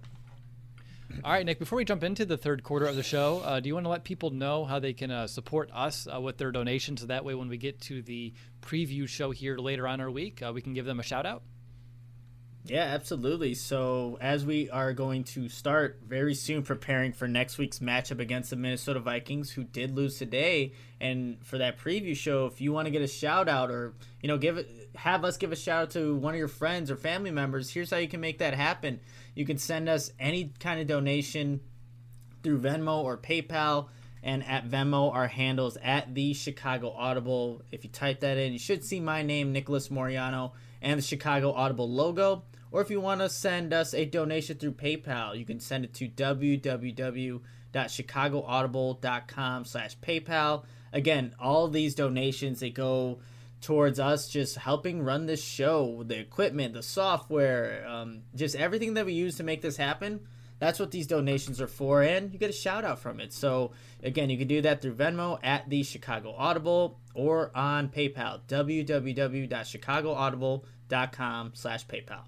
All right, Nick, before we jump into the third quarter of the show, uh, do you want to let people know how they can uh, support us uh, with their donations? So that way, when we get to the preview show here later on our week, uh, we can give them a shout out? Yeah, absolutely. So, as we are going to start very soon preparing for next week's matchup against the Minnesota Vikings, who did lose today, and for that preview show, if you want to get a shout out or you know give it, have us give a shout out to one of your friends or family members, here's how you can make that happen. You can send us any kind of donation through Venmo or PayPal. And at Venmo, our handles at the Chicago Audible. If you type that in, you should see my name, Nicholas Moriano, and the Chicago Audible logo. Or if you want to send us a donation through PayPal, you can send it to www.chicagoaudible.com slash PayPal. Again, all these donations, they go towards us just helping run this show, the equipment, the software, um, just everything that we use to make this happen. That's what these donations are for, and you get a shout out from it. So again, you can do that through Venmo at the Chicago Audible or on PayPal, www.chicagoaudible.com slash PayPal.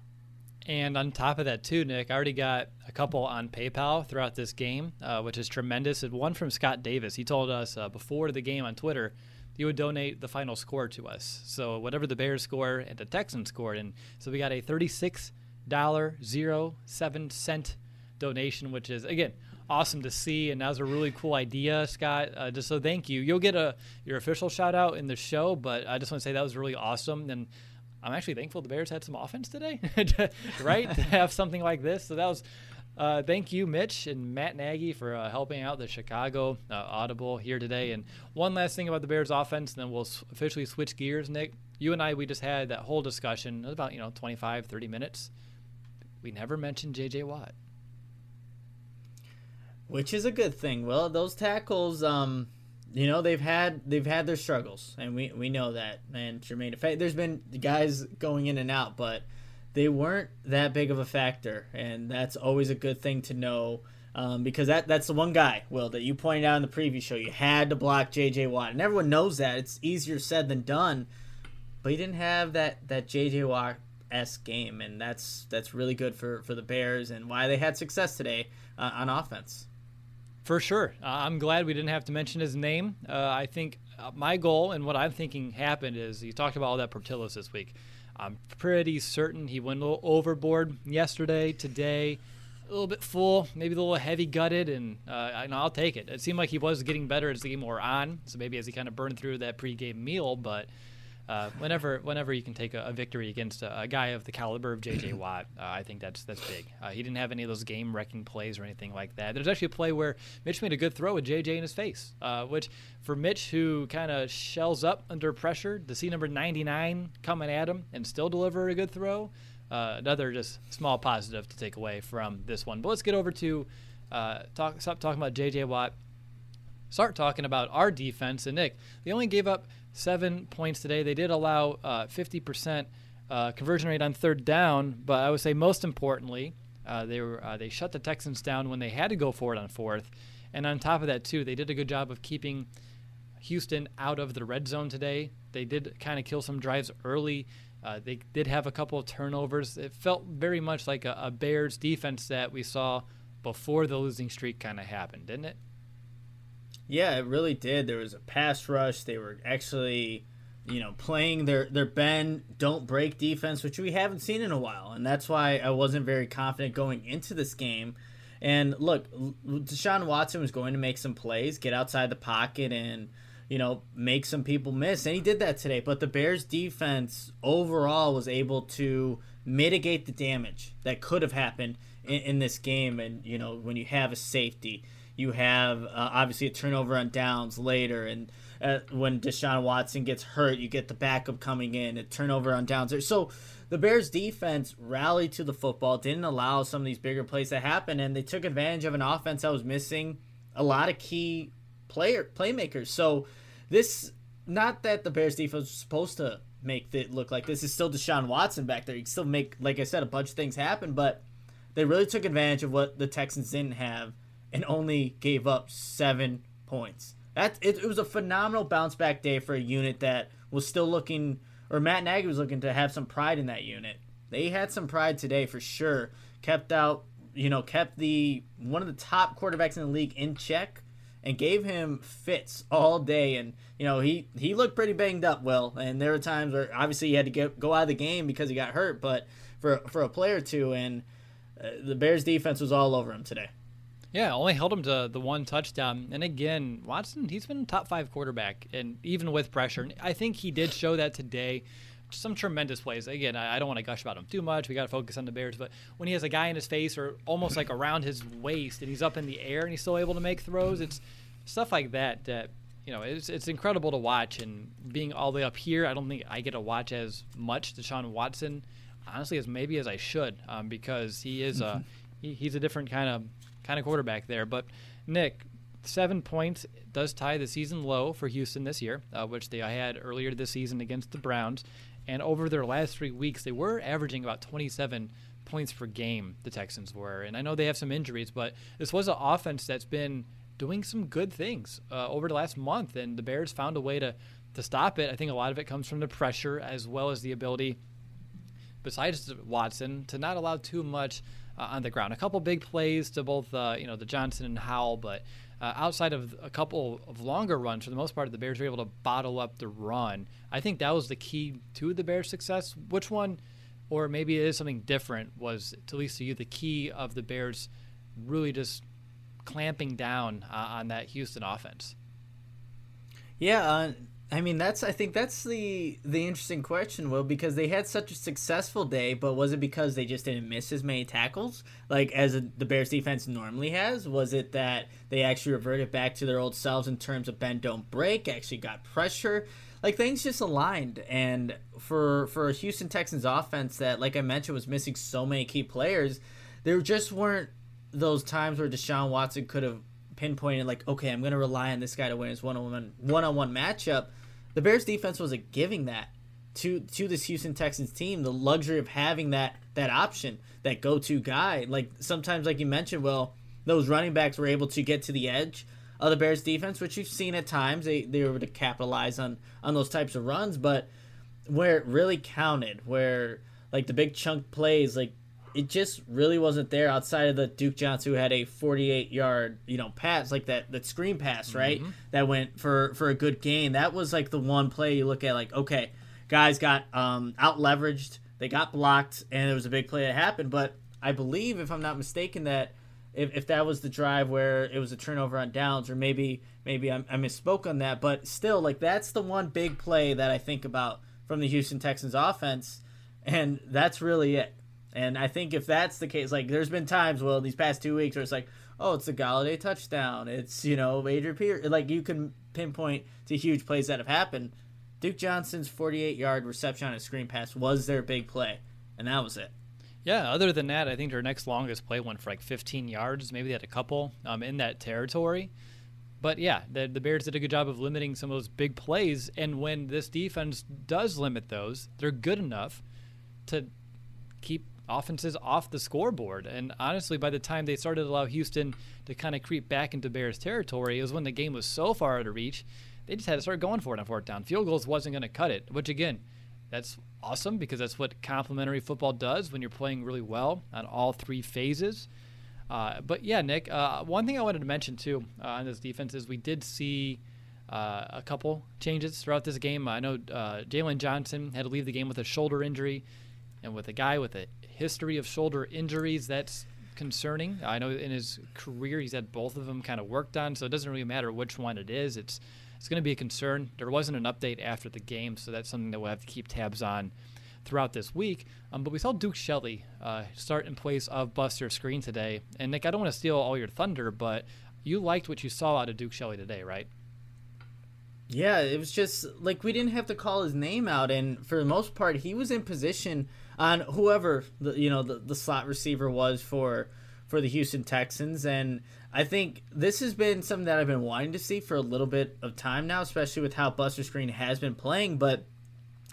And on top of that, too, Nick, I already got a couple on PayPal throughout this game, uh, which is tremendous. And one from Scott Davis. He told us uh, before the game on Twitter he would donate the final score to us. So whatever the Bears score and the Texans scored, and so we got a thirty-six dollar zero seven cent donation, which is again awesome to see, and that was a really cool idea, Scott. Uh, just so thank you. You'll get a your official shout out in the show, but I just want to say that was really awesome and. I'm actually thankful the Bears had some offense today, right? to have something like this. So that was uh, thank you, Mitch and Matt Nagy, for uh, helping out the Chicago uh, Audible here today. And one last thing about the Bears offense, and then we'll officially switch gears, Nick. You and I, we just had that whole discussion, about, you know, 25, 30 minutes. We never mentioned J.J. Watt. Which is a good thing. Well, those tackles, um, you know, they've had they've had their struggles, and we, we know that. And Germain, there's been guys going in and out, but – they weren't that big of a factor, and that's always a good thing to know Um, because that that's the one guy, Will, that you pointed out in the preview show. You had to block J.J. Watt, and everyone knows that. It's easier said than done. But he didn't have that that J.J. Watt s game, and that's that's really good for for the Bears and why they had success today uh, on offense. For sure, uh, I'm glad we didn't have to mention his name. Uh, I think uh, my goal and what I'm thinking happened is you talked about all that Portillo's this week. I'm pretty certain he went a little overboard yesterday, today a little bit full, maybe a little heavy gutted, and uh, I know I'll take it. It seemed like he was getting better as the game wore on, so maybe as he kind of burned through that pregame meal. But uh, whenever whenever you can take a, a victory against a, a, guy of the caliber of J.J. Watt, uh, I think that's that's big. Uh, he didn't have any of those game wrecking plays or anything like that. There's actually a play where Mitch made a good throw with J.J. in his face, uh, which for Mitch, who kind of shells up under pressure, to see number 99 coming at him and still deliver a good throw uh, another just small positive to take away from this one. But let's get over to uh, talk. Stop talking about J.J. Watt. Start talking about our defense. And Nick, they only gave up seven points today. They did allow uh, 50% uh, conversion rate on third down, but I would say most importantly, uh, they were uh, they shut the Texans down when they had to go for it on fourth. And on top of that, too, they did a good job of keeping Houston out of the red zone today. They did kind of kill some drives early. Uh, they did have a couple of turnovers. It felt very much like a, a Bears defense that we saw before the losing streak kind of happened, didn't it? Yeah, it really did. There was a pass rush. They were actually, you know, playing their their bend don't break defense, which we haven't seen in a while, and that's why I wasn't very confident going into this game. And look, Deshaun Watson was going to make some plays, get outside the pocket, and you know, make some people miss. And he did that today. But the Bears defense overall was able to mitigate the damage that could have happened in, in this game. And, you know, when you have a safety, you have uh, obviously a turnover on downs later. And uh, when Deshaun Watson gets hurt, you get the backup coming in, a turnover on downs. So the Bears defense rallied to the football, didn't allow some of these bigger plays to happen. And they took advantage of an offense that was missing a lot of key player playmakers. So this not that the Bears defense was supposed to make it look like this is still Deshaun Watson back there. You can still make, like I said, a bunch of things happen, but they really took advantage of what the Texans didn't have and only gave up seven points. That it, it was a phenomenal bounce back day for a unit that was still looking, or Matt Nagy was looking to have some pride in that unit. They had some pride today for sure. Kept out, you know, kept the one of the top quarterbacks in the league in check and gave him fits all day. And you know he he looked pretty banged up. Well, and there were times where obviously he had to get go out of the game because he got hurt. But for for a player or two, and uh, the Bears defense was all over him today. Yeah, only held him to the one touchdown. And again, Watson, he's been top five quarterback, and even with pressure, I think he did show that today some tremendous plays. Again, I, don't want to gush about him too much. We got to focus on the Bears. But when he has a guy in his face or almost like around his waist, and he's up in the air and he's still able to make throws, it's stuff like that that you know it's it's incredible to watch. And being all the way up here, I don't think I get to watch as much Deshaun Watson, honestly, as maybe as I should, um, because he is a he, he's a different kind of kind of quarterback there. But Nick, seven points does tie the season low for Houston this year, uh, which they had earlier this season against the Browns. And over their last three weeks, they were averaging about 27 points per game, the Texans were. And I know they have some injuries, but this was an offense that's been doing some good things uh, over the last month. And the Bears found a way to, to stop it. I think a lot of it comes from the pressure as well as the ability, besides Watson, to not allow too much uh, on the ground. A couple big plays to both, uh, you know, the Johnson and Howell, but uh, outside of a couple of longer runs, for the most part, the Bears were able to bottle up the run. I think that was the key to the Bears' success. Which one, or maybe it is something different, was at least to you the key of the Bears really just clamping down uh, on that Houston offense? Yeah, uh, I mean that's I think that's the the interesting question, Will, because they had such a successful day, but was it because they just didn't miss as many tackles like as a, the Bears defense normally has? Was it that they actually reverted back to their old selves in terms of bend don't break, actually got pressure? Like things just aligned, and for for a Houston Texans offense that, like I mentioned, was missing so many key players, there just weren't those times where Deshaun Watson could have pinpointed like, okay, I'm going to rely on this guy to win his one on one one on one matchup the Bears defense wasn't giving that to to this Houston Texans team the luxury of having that that option, that go to guy. Like sometimes, like you mentioned, well, those running backs were able to get to the edge of the Bears defense, which you've seen at times. They they were able to capitalize on on those types of runs, but where it really counted, where like the big chunk plays, like it just really wasn't there outside of the Duke Johnson who had a 48 yard, you know, pass like that that screen pass, right? Mm-hmm. That went for for a good gain. That was like the one play you look at like, okay, guys got um out leveraged, they got blocked and it was a big play that happened, but I believe if I'm not mistaken that if, if that was the drive where it was a turnover on downs or maybe maybe I, I misspoke on that, but still like that's the one big play that I think about from the Houston Texans offense and that's really it and I think if that's the case, like there's been times, well, these past two weeks where it's like, oh, it's a Golladay touchdown. It's, you know, Adrian Peter. Like you can pinpoint to huge plays that have happened. Duke Johnson's 48 yard reception on a screen pass was their big play, and that was it. Yeah, other than that, I think their next longest play went for like 15 yards. Maybe they had a couple um, in that territory. But yeah, the, the Bears did a good job of limiting some of those big plays. And when this defense does limit those, they're good enough to keep offenses off the scoreboard. And honestly, by the time they started to allow Houston to kind of creep back into Bears territory, it was when the game was so far out of reach, they just had to start going for it on fourth down. Field goals wasn't going to cut it, which again, that's awesome because that's what complementary football does when you're playing really well on all three phases. Uh, but yeah, Nick, uh, one thing I wanted to mention too uh, on this defense is we did see. Uh, a couple changes throughout this game. I know uh, Jaylon Johnson had to leave the game with a shoulder injury, and with a guy with a history of shoulder injuries, that's concerning. I know in his career he's had both of them kind of worked on, so it doesn't really matter which one it is. It's it's going to be a concern. There wasn't an update after the game, so that's something that we'll have to keep tabs on throughout this week. Um, but we saw Duke Shelley uh, start in place of Buster Skrine today. And Nick, I don't want to steal all your thunder, but you liked what you saw out of Duke Shelley today, right? Yeah, it was just like we didn't have to call his name out, and for the most part, he was in position on whoever the you know the, the slot receiver was for for the Houston Texans, and I think this has been something that I've been wanting to see for a little bit of time now, especially with how Buster Skrine has been playing. But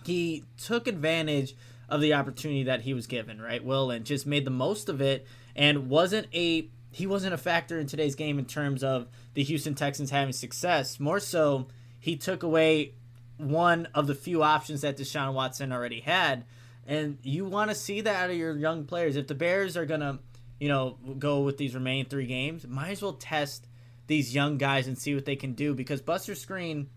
he took advantage of the opportunity that he was given, right, Will, and just made the most of it, and wasn't a he wasn't a factor in today's game in terms of the Houston Texans having success. More so he took away one of the few options that Deshaun Watson already had. And you want to see that out of your young players. If the Bears are going to, you know, go with these remaining three games, might as well test these young guys and see what they can do because Buster Skrine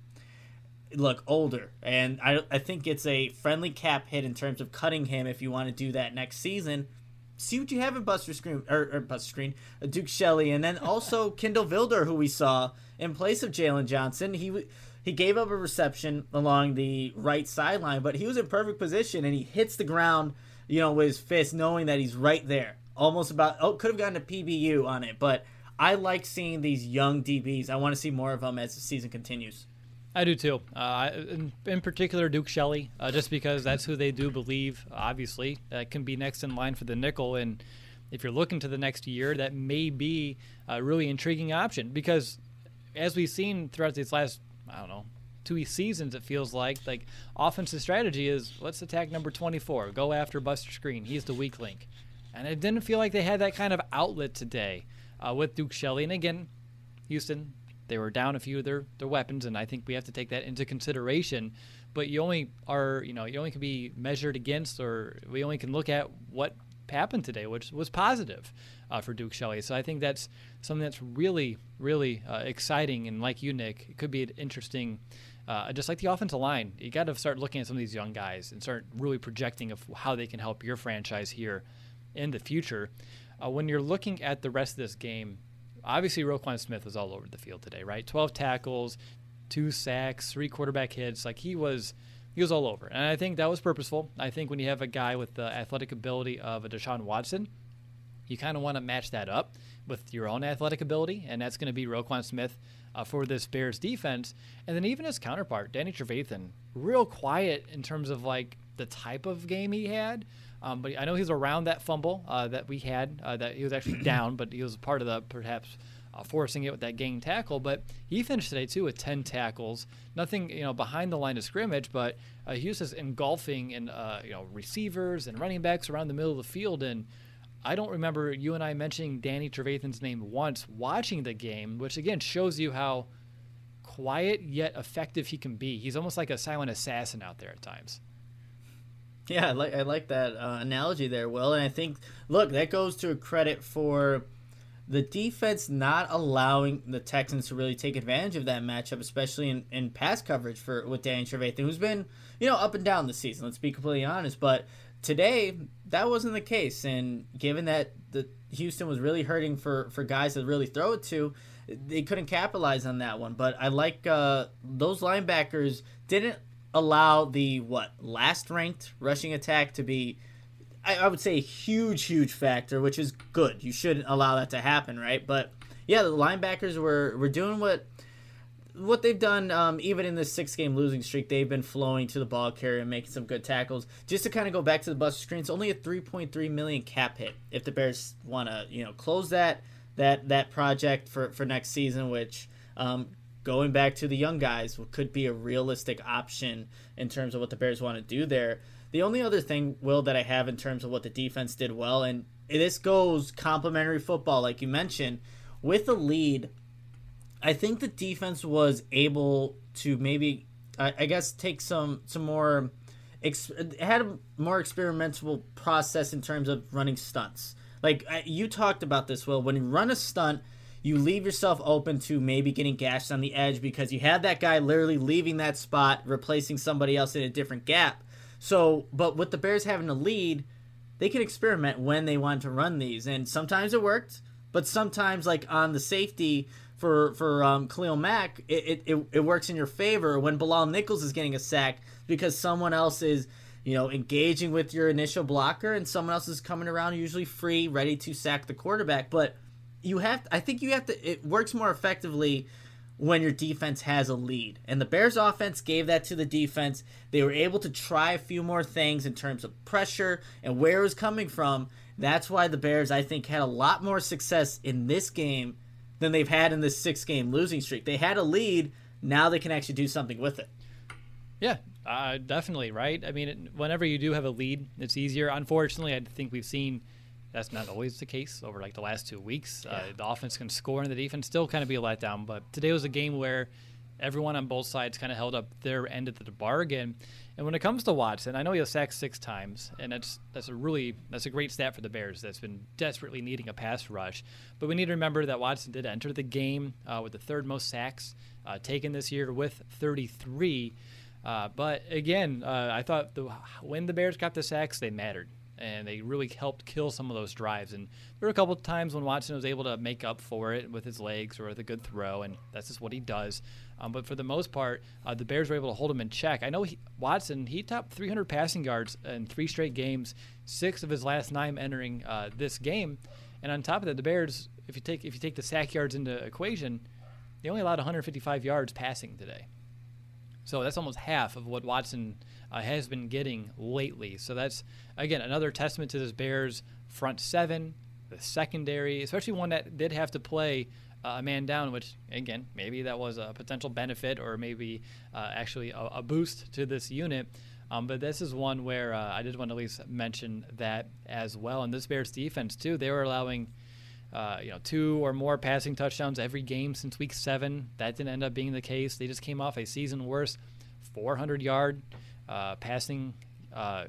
look, older. And I, I think it's a friendly cap hit in terms of cutting him if you want to do that next season. See what you have in Buster Skrine or, or Buster uh, Duke Shelley, and then also Kindle Vildor, who we saw in place of Jaylon Johnson. He he gave up a reception along the right sideline, but he was in perfect position and he hits the ground, you know, with his fist, knowing that he's right there. Almost about, oh, could have gotten a PBU on it, but I like seeing these young DBs. I want to see more of them as the season continues. I do too. Uh, in, in, particular, Duke Shelley, uh, just because that's who they do believe, obviously, that can be next in line for the nickel. And if you're looking to the next year, that may be a really intriguing option because, as we've seen throughout these last I don't know, two seasons, it feels like. Like, offensive strategy is let's attack number 24, go after Buster Skrine He's the weak link. And it didn't feel like they had that kind of outlet today uh, with Duke Shelley. And again, Houston, they were down a few of their, their weapons, and I think we have to take that into consideration. But you only are, you know, you only can be measured against, or we only can look at what happened today, which was positive uh, for Duke Shelley. So I think that's something that's really, really uh, exciting. And like you, Nick, it could be an interesting. Uh, just like the offensive line, you got to start looking at some of these young guys and start really projecting of how they can help your franchise here in the future. Uh, when you're looking at the rest of this game, obviously Roquan Smith was all over the field today, right? 12 tackles, two sacks, three quarterback hits. Like he was he was all over. And I think that was purposeful. I think when you have a guy with the athletic ability of a Deshaun Watson, you kind of want to match that up with your own athletic ability, and that's going to be Roquan Smith uh, for this Bears defense. And then even his counterpart, Danny Trevathan, real quiet in terms of like the type of game he had. Um, but I know he's around that fumble uh, that we had, uh, that he was actually down, but he was part of the perhaps uh, forcing it with that gang tackle. But he finished today too with 10 tackles. Nothing, you know, behind the line of scrimmage, but uh, he was just engulfing in, uh, you know, receivers and running backs around the middle of the field. And I don't remember you and I mentioning Danny Trevathan's name once watching the game, which again shows you how quiet yet effective he can be. He's almost like a silent assassin out there at times. Yeah, I like I like that uh, analogy there, Will. And I think, look, that goes to a credit for the defense not allowing the Texans to really take advantage of that matchup, especially in, in pass coverage for with Danny Trevathan, who's been you know up and down this season. Let's be completely honest, but today that wasn't the case. And given that the Houston was really hurting for for guys to really throw it to, they couldn't capitalize on that one. But I like uh, those linebackers didn't allow the what last ranked rushing attack to be I, I, would say a huge huge factor which is good. You shouldn't allow that to happen right? But yeah the linebackers were were doing what what they've done um, even in this six game losing streak. They've been flowing to the ball carrier and making some good tackles. Just to kind of go back to the bus screen it's only a 3.3 million cap hit. If the bears want to you know close that that that project for for next season which um, going back to the young guys could be a realistic option in terms of what the Bears want to do there. The only other thing, Will, that I have in terms of what the defense did well, and this goes complementary football, like you mentioned, with the lead. I think the defense was able to maybe, I, I guess, take some some more, ex, had a more experimental process in terms of running stunts. Like you talked about this, Will. When you run a stunt, you leave yourself open to maybe getting gashed on the edge because you had that guy literally leaving that spot, replacing somebody else in a different gap. So, but with the Bears having a lead, they can experiment when they want to run these, and sometimes it worked, but sometimes like on the safety for for um, Khalil Mack, it, it, it works in your favor when Bilal Nichols is getting a sack because someone else is you know engaging with your initial blocker and someone else is coming around usually free, ready to sack the quarterback, but you have I think you have to it works more effectively when your defense has a lead. And the Bears offense gave that to the defense. They were able to try a few more things in terms of pressure and where it was coming from. That's why the Bears I think had a lot more success in this game than they've had in this six game losing streak. They had a lead, now they can actually do something with it. Yeah, uh, definitely, right? I mean, whenever you do have a lead, it's easier. Unfortunately, I think we've seen that's not always the case over like the last two weeks. Uh, yeah. Uh, the offense can score and the defense still kind of be a letdown. But today was a game where everyone on both sides kind of held up their end of the bargain. And when it comes to Watson, I know he was sacked six times, and that's that's a really that's a great stat for the Bears. That's been desperately needing a pass rush. But we need to remember that Watson did enter the game uh, with the third most sacks uh, taken this year with 33. Uh, but again, uh, I thought the, when the Bears got the sacks, they mattered and they really helped kill some of those drives. And there were a couple of times when Watson was able to make up for it with his legs or with a good throw, and that's just what he does. Um, but for the most part, uh, the Bears were able to hold him in check. I know he, Watson he topped 300 passing yards in three straight games, six of his last nine entering uh, this game. And on top of that, the Bears, if you take if you take the sack yards into equation, they only allowed 155 yards passing today. So that's almost half of what Watson uh, has been getting lately. So that's again another testament to this Bears front seven, the secondary, especially one that did have to play uh, a man down, which again maybe that was a potential benefit or maybe uh, actually a, a, boost to this unit. Um, but this is one where uh, I did want to at least mention that as well. And this Bears defense too, they were allowing. Uh, you know, two or more passing touchdowns every game since week seven. That didn't end up being the case. They just came off a season worst 400 yard uh, passing uh,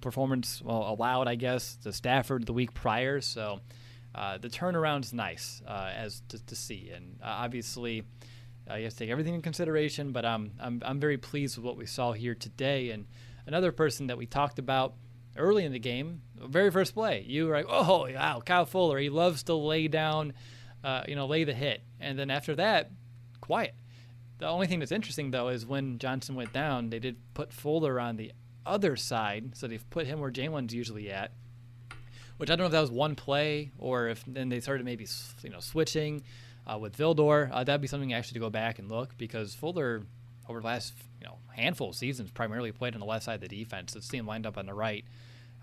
performance well, allowed, I guess, to Stafford the week prior. So uh, the turnaround's nice uh, as to, to, see, and uh, obviously. You have to take everything in consideration, but um, I'm, I'm very pleased with what we saw here today. And another person that we talked about early in the game, very first play, you were like, oh, wow, Kyle Fuller, he loves to lay down, uh, you know, lay the hit. And then after that, quiet. The only thing that's interesting though is when Johnson went down, they did put Fuller on the other side, so they've put him where Jaylon's usually at. Which I don't know if that was one play or if then they started maybe you know switching uh, with Vildor. Uh, that'd be something actually to go back and look because Fuller over the last you know handful of seasons primarily played on the left side of the defense. This team lined up on the right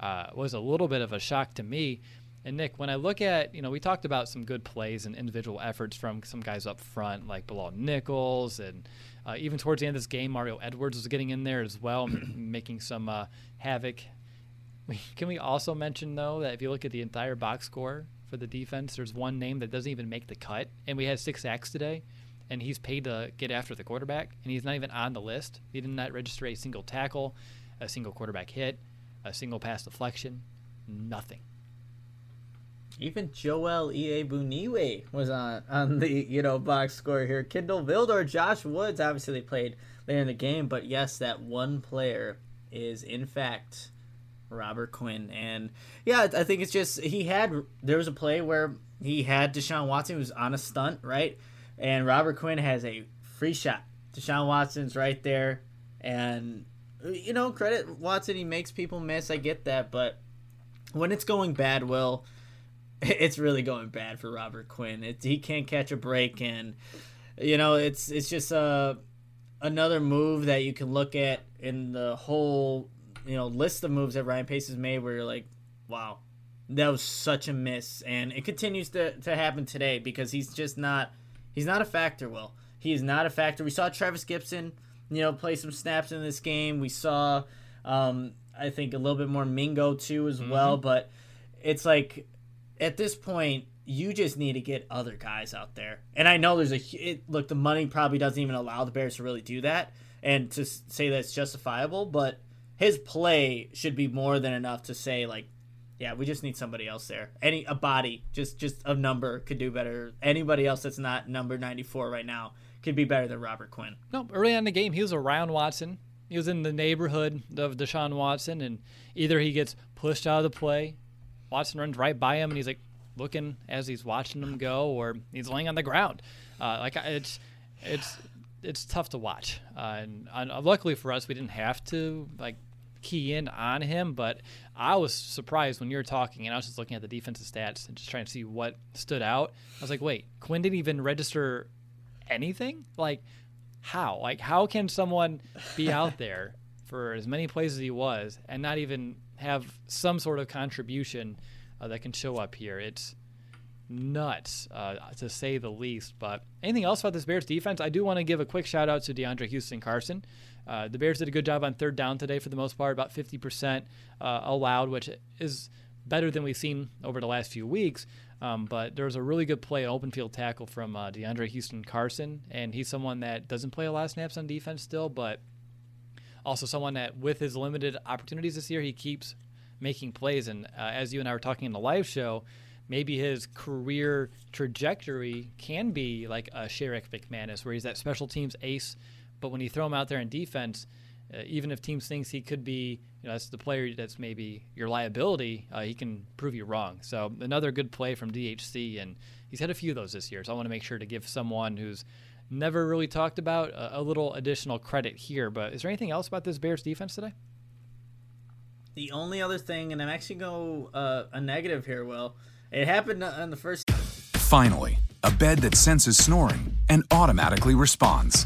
uh, was a little bit of a shock to me. And Nick, when I look at, you know, we talked about some good plays and individual efforts from some guys up front, like Bilal Nichols, and uh, even towards the end of this game, Mario Edwards was getting in there as well, making some uh, havoc. Can we also mention though that if you look at the entire box score for the defense, there's one name that doesn't even make the cut, and we had six sacks today, and he's paid to get after the quarterback, and he's not even on the list. He did not register a single tackle, a single quarterback hit, a single pass deflection, nothing. Even Joel Iyiegbuniwe was on on the you know box score here. Kindle Vildor, Josh Woods, obviously they played later in the game, but yes, that one player is in fact Robert Quinn. And yeah, I think it's just he had there was a play where he had Deshaun Watson who was on a stunt, right? And Robert Quinn has a free shot. Deshaun Watson's right there, and you know credit Watson. He makes people miss. I get that, but when it's going bad, Will, it's really going bad for Robert Quinn. It, he can't catch a break, and you know it's it's just a uh, another move that you can look at in the whole you know list of moves that Ryan Pace has made where you're like, wow, that was such a miss, and it continues to to happen today because he's just not he's not a factor. Will he is not a factor. We saw Travis Gipson, you know, play some snaps in this game. We saw, um, I think a little bit more Mingo too as mm-hmm. well, but it's like at this point you just need to get other guys out there. And I know there's a it, look. The money probably doesn't even allow the Bears to really do that, and to say that's justifiable. But his play should be more than enough to say like, yeah, we just need somebody else there. Any a body, just just a number could do better. Anybody else that's not number 94 right now could be better than Robert Quinn. No, early on in the game, he was around Watson. He was in the neighborhood of Deshaun Watson, and either he gets pushed out of the play, Watson runs right by him, and he's like looking as he's watching him go, or he's laying on the ground. Uh, like it's it's it's tough to watch. Uh, and, and luckily for us, we didn't have to like key in on him. But I was surprised when you were talking, and I was just looking at the defensive stats and just trying to see what stood out. I was like, wait, Quinn didn't even register anything. Like, how? Like, how can someone be out there for as many plays as he was and not even have some sort of contribution uh, that can show up here? It's nuts, uh, to say the least. But anything else about this Bears defense? I do want to give a quick shout out to DeAndre Houston Carson. Uh, the Bears did a good job on third down today for the most part, about 50% uh, allowed, which is better than we've seen over the last few weeks. Um, but there was a really good play, an open field tackle from uh, DeAndre Houston Carson, and he's someone that doesn't play a lot of snaps on defense still, but also someone that, with his limited opportunities this year, he keeps making plays. And uh, as you and I were talking in the live show, maybe his career trajectory can be like a Sherrick McManus, where he's that special teams ace, but when you throw him out there in defense, uh, even if teams thinks he could be, you know, that's the player that's maybe your liability, uh, he can prove you wrong. So another good play from DHC, and he's had a few of those this year. So I want to make sure to give someone who's never really talked about a, a little additional credit here. But is there anything else about this Bears defense today? The only other thing, and I'm actually go uh, a negative here, Will. It happened on the first. Finally, a bed that senses snoring and automatically responds.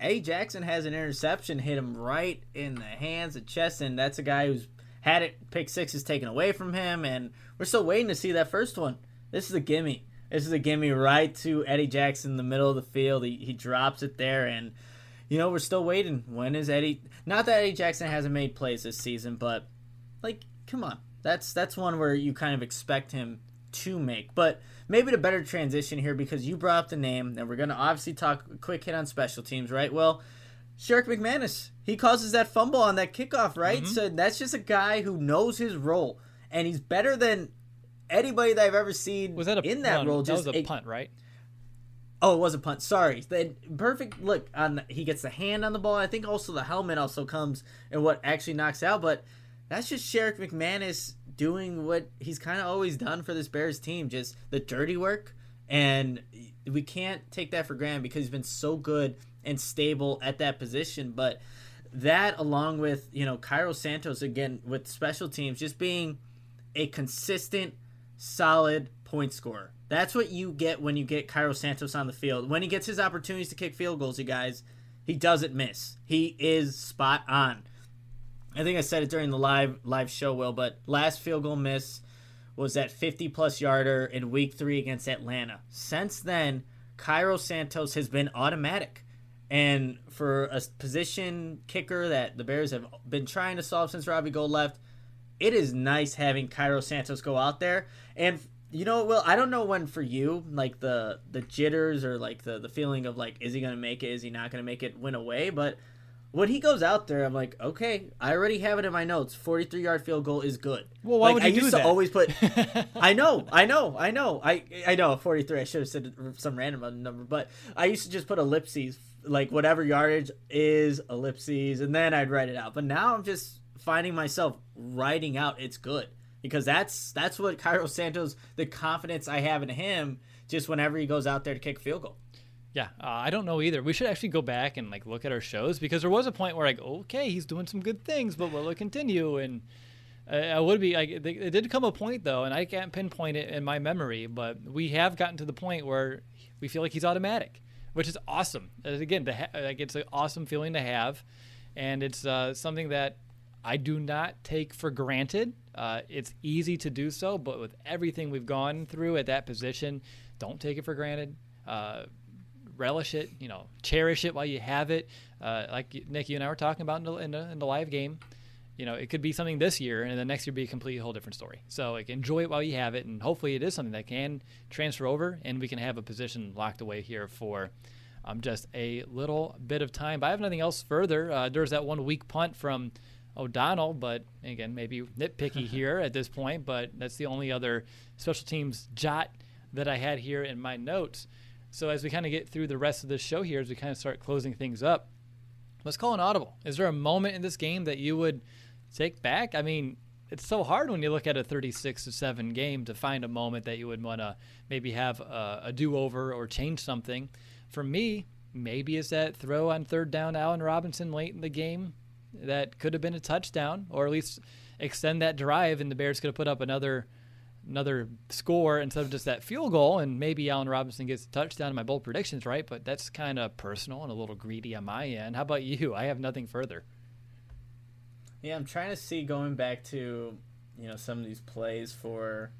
Eddie Jackson has an interception hit him right in the hands of chest, and that's a guy who's had it pick sixes taken away from him, and we're still waiting to see that first one. This is a gimme. This is a gimme right to Eddie Jackson in the middle of the field. He, he drops it there, and you know we're still waiting. When is Eddie? Not that Eddie Jackson hasn't made plays this season, but like, come on, that's that's one where you kind of expect him to make. But maybe the better transition here because you brought up the name, and we're going to obviously talk a quick hit on special teams, right? Well, Sherrick McManus, he causes that fumble on that kickoff, right? Mm-hmm. So that's just a guy who knows his role, and he's better than anybody that I've ever seen was that a, in that role. That just was a, a punt, right? Oh, it was a punt. Sorry. The perfect look on. He gets the hand on the ball. I think also the helmet also comes and what actually knocks out. But that's just Sherrick McManus doing what he's kind of always done for this Bears team, just the dirty work. And we can't take that for granted because he's been so good and stable at that position. But that, along with, you know, Cairo Santos, again, with special teams, just being a consistent, solid point scorer. That's what you get when you get Cairo Santos on the field. When he gets his opportunities to kick field goals, you guys, he doesn't miss. He is spot on. I think I said it during the live live show, Will, but last field goal miss was that 50 plus yarder in week three against Atlanta. Since then, Cairo Santos has been automatic. And for a position kicker that the Bears have been trying to solve since Robbie Gould left, it is nice having Cairo Santos go out there. And you know, Will, I don't know when for you, like the the jitters or like the the feeling of like, is he gonna make it? Is he not gonna make it? Went away, but when he goes out there, I'm like, okay, I already have it in my notes. 43 yard field goal is good. Well, why like, would you I used do to always put. I know, I know, I know, I I know 43. I should have said some random number, but I used to just put ellipses, like whatever yardage is ellipses, and then I'd write it out. But now I'm just finding myself writing out it's good because that's that's what Cairo Santos, the confidence I have in him, just whenever he goes out there to kick a field goal. Yeah, uh, I don't know either. We should actually go back and like look at our shows because there was a point where like, okay, he's doing some good things, but will it continue? And uh, I would be. Like, it did come a point though, and I can't pinpoint it in my memory, but we have gotten to the point where we feel like he's automatic, which is awesome. Uh, Again, ha- like it's an awesome feeling to have, and it's uh, something that I do not take for granted. Uh, it's easy to do so, but with everything we've gone through at that position, don't take it for granted. Relish it, you know, cherish it while you have it. Uh, like Nick, you and I were talking about in the, in, the, in the live game. You know, it could be something this year, and the next year be a completely whole different story. So, like, enjoy it while you have it, and hopefully, it is something that can transfer over, and we can have a position locked away here for um, just a little bit of time. But I have nothing else further. Uh, there's that one weak punt from O'Donnell, but again, maybe nitpicky here at this point. But that's the only other special teams jot that I had here in my notes. So as we kind of get through the rest of this show here, as we kind of start closing things up, let's call an audible. Is there a moment in this game that you would take back? I mean, it's so hard when you look at a 36 to 7 game to find a moment that you would want to maybe have a, a do over or change something. For me, maybe it's that throw on third down Allen Robinson late in the game that could have been a touchdown or at least extend that drive and the Bears could have put up another another score instead of just that field goal, and maybe Allen Robinson gets a touchdown my bold predictions, right? But that's kind of personal and a little greedy on my end. How about you? I have nothing further. Yeah, I'm trying to see going back to you know some of these plays for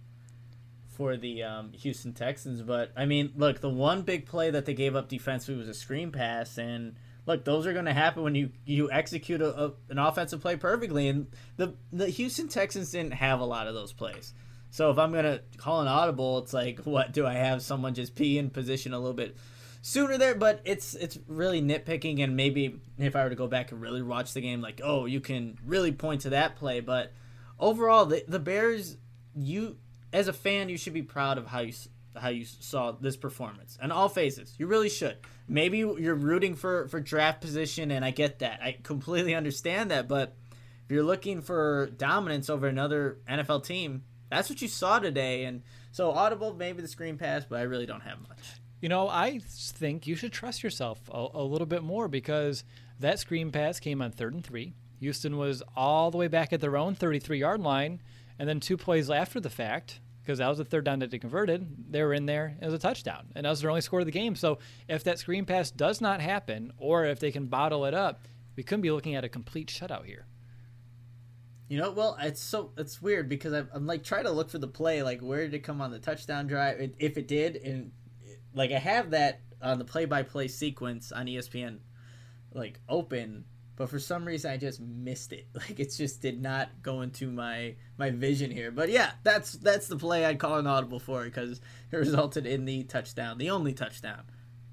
for the um, Houston Texans, but I mean, look, the one big play that they gave up defensively was a screen pass, and look, those are going to happen when you you execute a, a, an offensive play perfectly, and the the Houston Texans didn't have a lot of those plays. So if I'm gonna call an audible, it's like, what do I have someone just pee in position a little bit sooner there? But it's it's really nitpicking, and maybe if I were to go back and really watch the game, like, oh, you can really point to that play. But overall, the the Bears, you as a fan, you should be proud of how you how you saw this performance in all phases. You really should. Maybe you're rooting for for draft position, and I get that. I completely understand that, but if you're looking for dominance over another NFL team that's what you saw today. And so audible, maybe the screen pass, but I really don't have much. You know, I think you should trust yourself a, a, little bit more because that screen pass came on third and three. Houston was all the way back at their own 33 yard line. And then two plays after the fact, because that was the third down that they converted, they were in there. as a touchdown. And that was their only score of the game. So if that screen pass does not happen, or if they can bottle it up, we couldn't be looking at a complete shutout here. You know, well, it's so it's weird because I'm, I'm, like trying to look for the play, like where did it come on the touchdown drive? If it did, and like I have that on the play-by-play sequence on ESPN, like open, but for some reason I just missed it. Like it just did not go into my my vision here. But yeah, that's that's the play I'd call an audible for because it resulted in the touchdown, the only touchdown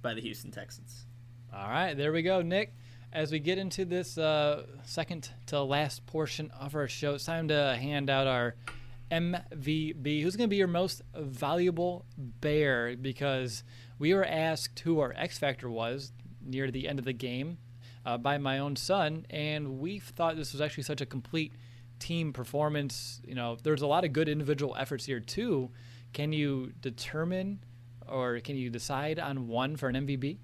by the Houston Texans. All right, there we go, Nick as we get into this uh, second to last portion of our show, it's time to hand out our MVB. Who's going to be your most valuable bear? Because we were asked who our X Factor was near the end of the game uh, by my own son, and we thought this was actually such a complete team performance. You know, there's a lot of good individual efforts here, too. Can you determine or can you decide on one for an MVP?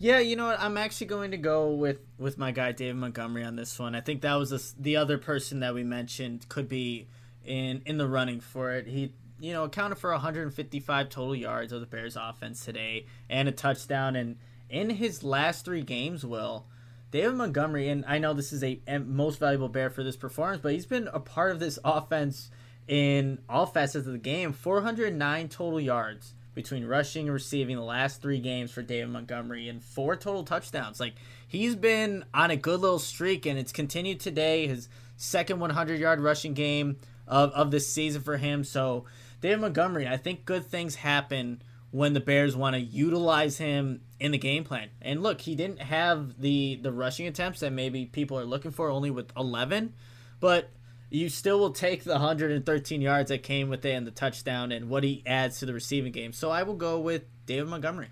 Yeah, you know what? I'm actually going to go with with my guy David Montgomery on this one. I think that was the, the other person that we mentioned could be in in the running for it. He you know, accounted for 155 total yards of the Bears offense today and a touchdown. And in his last three games, Will, David Montgomery, and I know this is a most valuable Bear for this performance, but he's been a part of this offense in all facets of the game. 409 total yards between rushing and receiving the last three games for David Montgomery and four total touchdowns. Like he's been on a good little streak and it's continued today. His second 100 yard rushing game of, of this season for him. So David Montgomery, I think good things happen when the Bears want to utilize him in the game plan. And look, he didn't have the the rushing attempts that maybe people are looking for, only with 11, but you still will take the 113 yards that came with it and the touchdown and what he adds to the receiving game. So I will go with David Montgomery.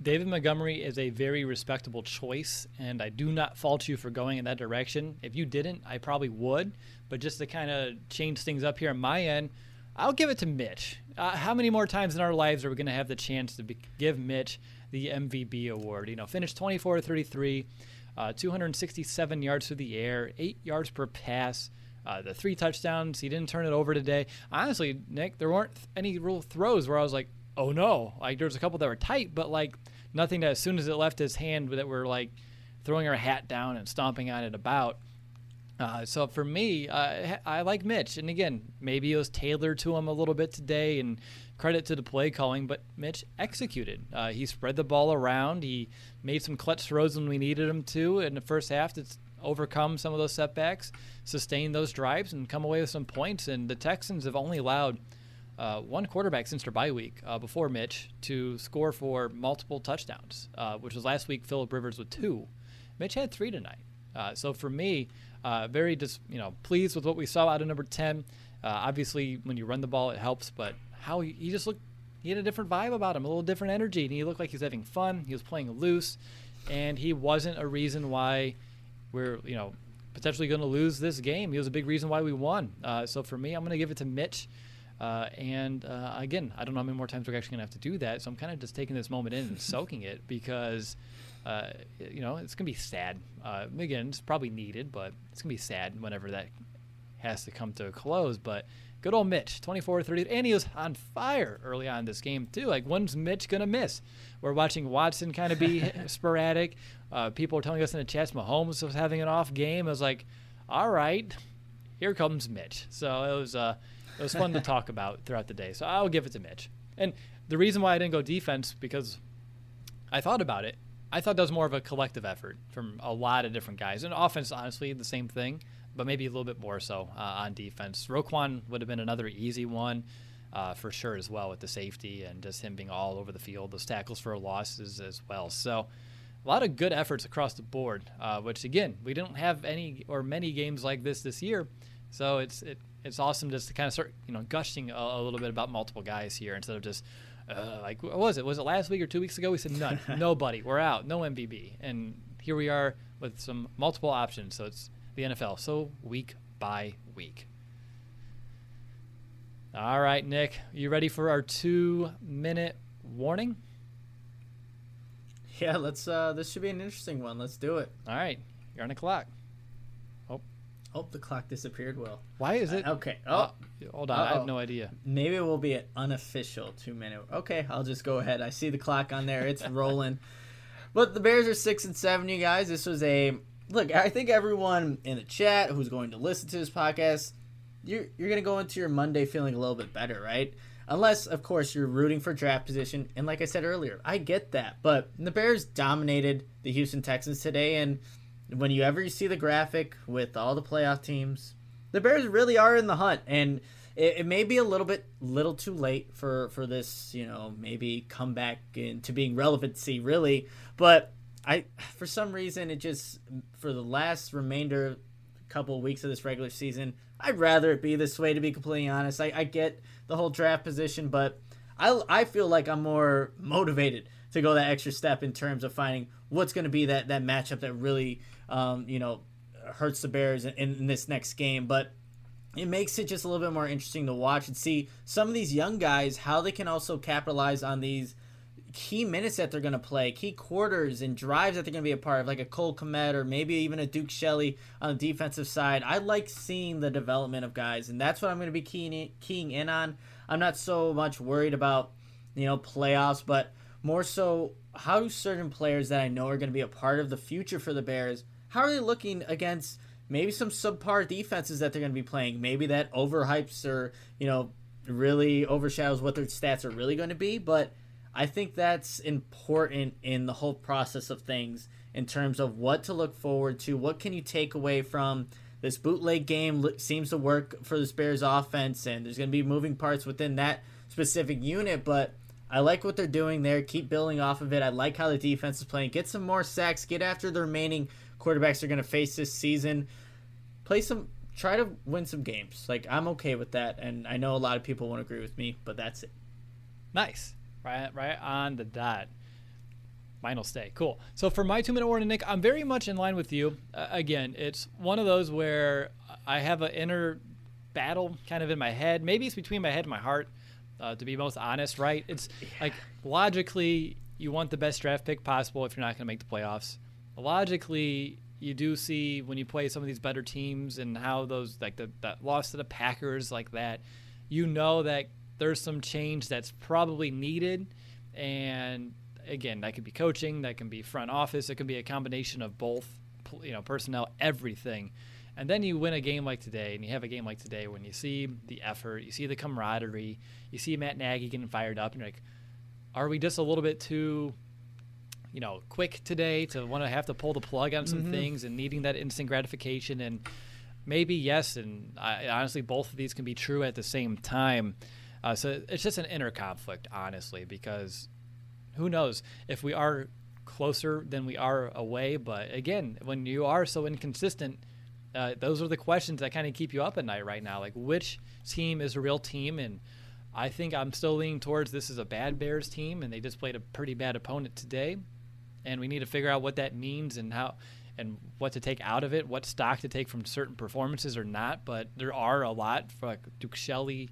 David Montgomery is a very respectable choice, and I do not fault you for going in that direction. If you didn't, I probably would. But just to kind of change things up here on my end, I'll give it to Mitch. Uh, how many more times in our lives are we going to have the chance to be, give Mitch the MVP award? You know, finished 24 33, uh, 267 yards through the air, eight yards per pass. Uh, the three touchdowns, he didn't turn it over today. Honestly, Nick, there weren't any real throws where I was like, oh no. Like, there was a couple that were tight, but like nothing that as soon as it left his hand that were like throwing our hat down and stomping on it about. Uh, so for me, uh, I like Mitch, and again, maybe it was tailored to him a little bit today, and credit to the play calling. But Mitch executed. Uh, he spread the ball around. He made some clutch throws when we needed him to in the first half overcome some of those setbacks, sustain those drives, and come away with some points. And the Texans have only allowed uh, one quarterback since their bye week uh, before Mitch to score for multiple touchdowns, uh, which was last week Philip Rivers with two. Mitch had three tonight. so for me. Uh, very just you know pleased with what we saw out of number 10. Uh, obviously, when you run the ball, it helps, but how he, he, just looked, he had a different vibe about him, a little different energy, and he looked like he was having fun. He was playing loose, and he wasn't a reason why we're you know potentially going to lose this game. He was a big reason why we won. Uh, so for me, I'm going to give it to Mitch. Uh, and uh, again, I don't know how many more times we're actually going to have to do that. So I'm kind of just taking this moment in and soaking it because uh, you know, it's gonna be sad. Uh, again, it's probably needed, but it's gonna be sad whenever that has to come to a close. But good old Mitch, 24 30, and he was on fire early on in this game too. Like, when's Mitch gonna miss? We're watching Watson kind of be sporadic. Uh, people are telling us in the chats Mahomes was having an off game. I was like, all right, here comes Mitch. So it was uh, it was fun to talk about throughout the day. So I'll give it to Mitch. And the reason why I didn't go defense because I thought about it I thought that was more of a collective effort from a lot of different guys. And offense, honestly, the same thing, but maybe a little bit more so uh, on defense. Roquan would have been another easy one uh, for sure as well with the safety and just him being all over the field, those tackles for losses as well. So a lot of good efforts across the board, uh, which again, we didn't have any or many games like this this year. So it's it, it's awesome just to kind of start you know gushing a, a little bit about multiple guys here instead of just uh, like what was it? Was it last week or two weeks ago? We said none, nobody, we're out, no MVB, and here we are with some multiple options. So it's the NFL. So week by week. All right, Nick, you ready for our two-minute warning? Yeah, let's. Uh, this should be an interesting one. Let's do it. All right, you're on the clock. Oh, oh, the clock disappeared. Will. Why is it? Uh, okay. Oh, uh, hold on. Uh-oh. I have no idea. Maybe it will be an unofficial two minute. Okay, I'll just go ahead. I see the clock on there. It's rolling. But the Bears are six and seven. You guys, this was a look. I think everyone in the chat who's going to listen to this podcast, you're you're gonna go into your Monday feeling a little bit better, right? Unless, of course, you're rooting for draft position. And like I said earlier, I get that. But the Bears dominated the Houston Texans today, and when you ever see the graphic with all the playoff teams, the Bears really are in the hunt, and it, it, may be a little bit little too late for for this, you know, maybe come back into being relevancy really, but I for some reason it just for the last remainder couple of weeks of this regular season, I'd rather it be this way to be completely honest. I, I get the whole draft position, but I I feel like I'm more motivated to go that extra step in terms of finding what's going to be that that matchup that really um, you know, hurts the Bears in, in this next game. But it makes it just a little bit more interesting to watch and see some of these young guys how they can also capitalize on these key minutes that they're going to play, key quarters and drives that they're going to be a part of, like a Cole Kmet or maybe even a Duke Shelley on the defensive side. I like seeing the development of guys, and that's what I'm going to be keying in, keying in on. I'm not so much worried about you know playoffs, but more so how do certain players that I know are going to be a part of the future for the Bears, how are they looking against maybe some subpar defenses that they're going to be playing? Maybe that overhypes or you know really overshadows what their stats are really going to be, but I think that's important in the whole process of things in terms of what to look forward to. What can you take away from this bootleg game? Seems to work for the Bears offense, and there's going to be moving parts within that specific unit, but. I like what they're doing there. Keep building off of it. I like how the defense is playing. Get some more sacks. Get after the remaining quarterbacks they're going to face this season. Play some, try to win some games. Like, I'm okay with that. And I know a lot of people won't agree with me, but that's it. Nice right, right on the dot. Mine will stay. Cool. So for my two minute warning, Nick, I'm very much in line with you. Uh, again, it's one of those where I have an inner battle kind of in my head. Maybe it's between my head and my heart, uh, to be most honest, right? It's like logically, you want the best draft pick possible if you're not going to make the playoffs. Logically, you do see when you play some of these better teams and how those, like the, the loss to the Packers, like that, you know that there's some change that's probably needed. And again, that could be coaching, that can be front office, it can be a combination of both, you know, personnel, everything. And then you win a game like today, and you have a game like today when you see the effort, you see the camaraderie, you see Matt Nagy getting fired up, and you're like, are we just a little bit too, you know, quick today to want to have to pull the plug on some mm-hmm. things and needing that instant gratification? And maybe yes, and I, honestly, both of these can be true at the same time. Uh, so it's just an inner conflict, honestly, because who knows if we are closer than we are away. But again, when you are so inconsistent, uh, those are the questions that kind of keep you up at night right now. Like, which team is a real team? And I think I'm still leaning towards this is a bad Bears team, and they just played a pretty bad opponent today. And we need to figure out what that means and how and what to take out of it, what stock to take from certain performances or not. But there are a lot for like Duke Shelley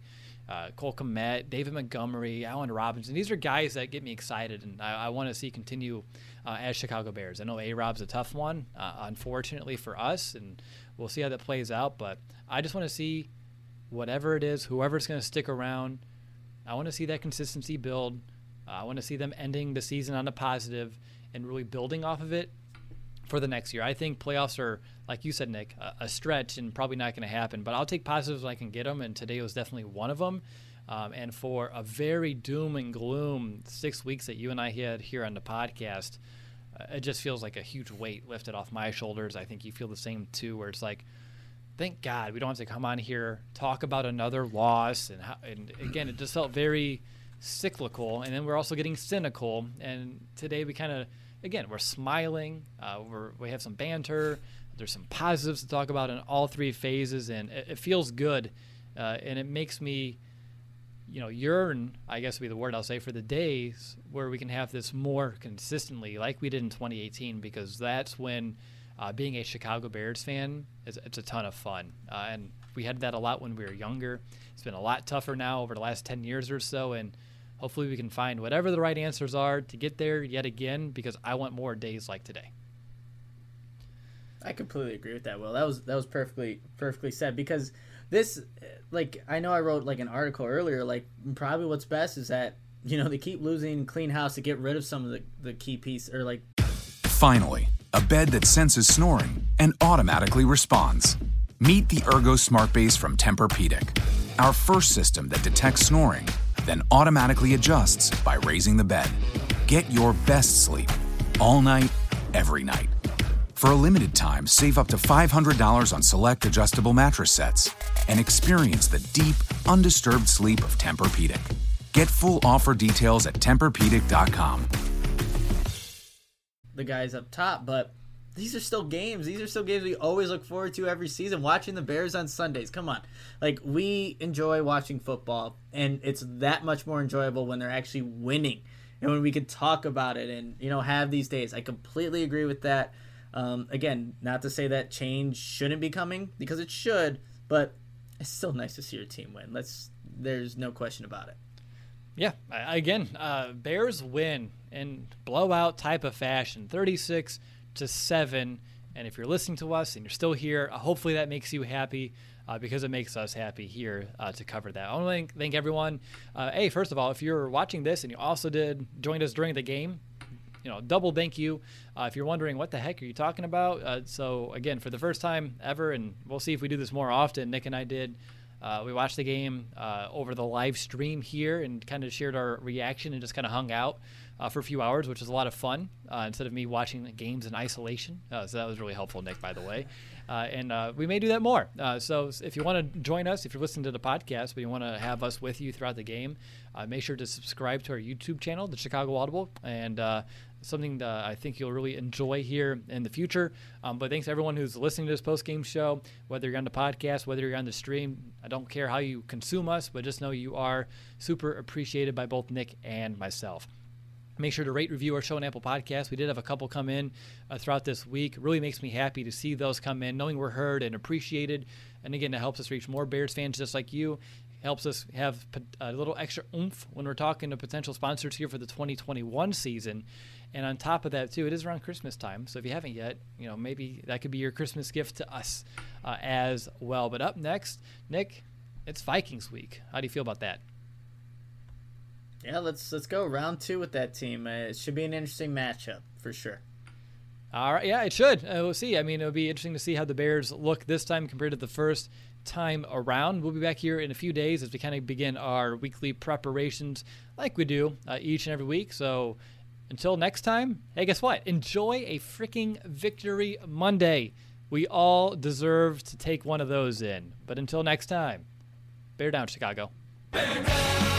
uh, Cole Kmet, David Montgomery, Allen Robinson. These are guys that get me excited, and I, I want to see continue uh, as Chicago Bears. I know A Rob's a tough one, uh, unfortunately for us, and we'll see how that plays out. But I just want to see whatever it is, whoever's going to stick around. I want to see that consistency build. I want to see them ending the season on a positive and really building off of it for the next year. I think playoffs are, like you said, Nick, a, a stretch and probably not going to happen. But I'll take positives when I can get them, and today was definitely one of them. Um, and for a very doom and gloom six weeks that you and I had here on the podcast, uh, it just feels like a huge weight lifted off my shoulders. I think you feel the same too, where it's like, thank God we don't have to come on here talk about another loss, and how, and again, it just felt very cyclical. And then we're also getting cynical. And today we kind of again, we're smiling. Uh, we're, we have some banter. There's some positives to talk about in all three phases, and it, it feels good. Uh, and it makes me, you know, yearn, I guess would be the word I'll say, for the days where we can have this more consistently, like we did in 2018, because that's when uh, being a Chicago Bears fan is it's a ton of fun. Uh, and we had that a lot when we were younger. It's been a lot tougher now over the last 10 years or so, and Hopefully, we can find whatever the right answers are to get there yet again because I want more days like today. I completely agree with that. Will that was that was perfectly perfectly said because this like I know I wrote like an article earlier like probably what's best is that you know they keep losing clean house to get rid of some of the the key piece or like finally a bed that senses snoring and automatically responds. Meet the Ergo Smart Base from Tempur-Pedic, our first system that detects snoring then automatically adjusts by raising the bed. Get your best sleep all night, every night. For a limited time, save up to $500 on select adjustable mattress sets and experience the deep, undisturbed sleep of Tempur-Pedic. Get full offer details at TempurPedic.com. The guys up top, but these are still games. These are still games we always look forward to every season. Watching the Bears on Sundays. Come on. Like, we enjoy watching football, and it's that much more enjoyable when they're actually winning and when we can talk about it and, you know, have these days. I completely agree with that. Um, again, not to say that change shouldn't be coming because it should, but it's still nice to see your team win. Let's, there's no question about it. Yeah, again, uh, Bears win in blowout type of fashion, 36 to 7. And if you're listening to us and you're still here, uh, hopefully that makes you happy. Uh, because it makes us happy here uh, to cover that. I want to thank, thank everyone. Uh, hey, first of all, if you're watching this and you also did join us during the game, you know, double thank you. Uh, if you're wondering what the heck are you talking about, uh, so again, for the first time ever, and we'll see if we do this more often. Nick and I did. Uh, we watched the game uh, over the live stream here and kind of shared our reaction and just kind of hung out uh, for a few hours, which was a lot of fun uh, instead of me watching the games in isolation. so that was really helpful, Nick, by the way. and we may do that more. so if you want to join us, if you're listening to the podcast, but you want to have us with you throughout the game, make sure to subscribe to our YouTube channel, the Chicago Audible, and something that I think you'll really enjoy here in the future. Um, but thanks everyone who's listening to this post game show, whether you're on the podcast, whether you're on the stream. I don't care how you consume us, but just know you are super appreciated by both Nick and myself. Make sure to rate, review our show on Apple Podcasts. We did have a couple come in uh, throughout this week. Really makes me happy to see those come in, knowing we're heard and appreciated. And again, it helps us reach more Bears fans just like you helps us have a little extra oomph when we're talking to potential sponsors here for the 2021 season. And on top of that, too, it is around Christmas time. So if you haven't yet, you know, maybe that could be your Christmas gift to us uh, as well. But up next, Nick, it's Vikings week. How do you feel about that? Yeah, let's let's go round two with that team. Uh, it should be an interesting matchup for sure. All right, yeah, it should. Uh, we'll see. I mean, it'll be interesting to see how the Bears look this time compared to the first time around. We'll be back here in a few days as we kind of begin our weekly preparations like we do uh, each and every week. So until next time, hey, guess what? Enjoy a freaking Victory Monday. We all deserve to take one of those in. But until next time, bear down, Chicago. Bear down!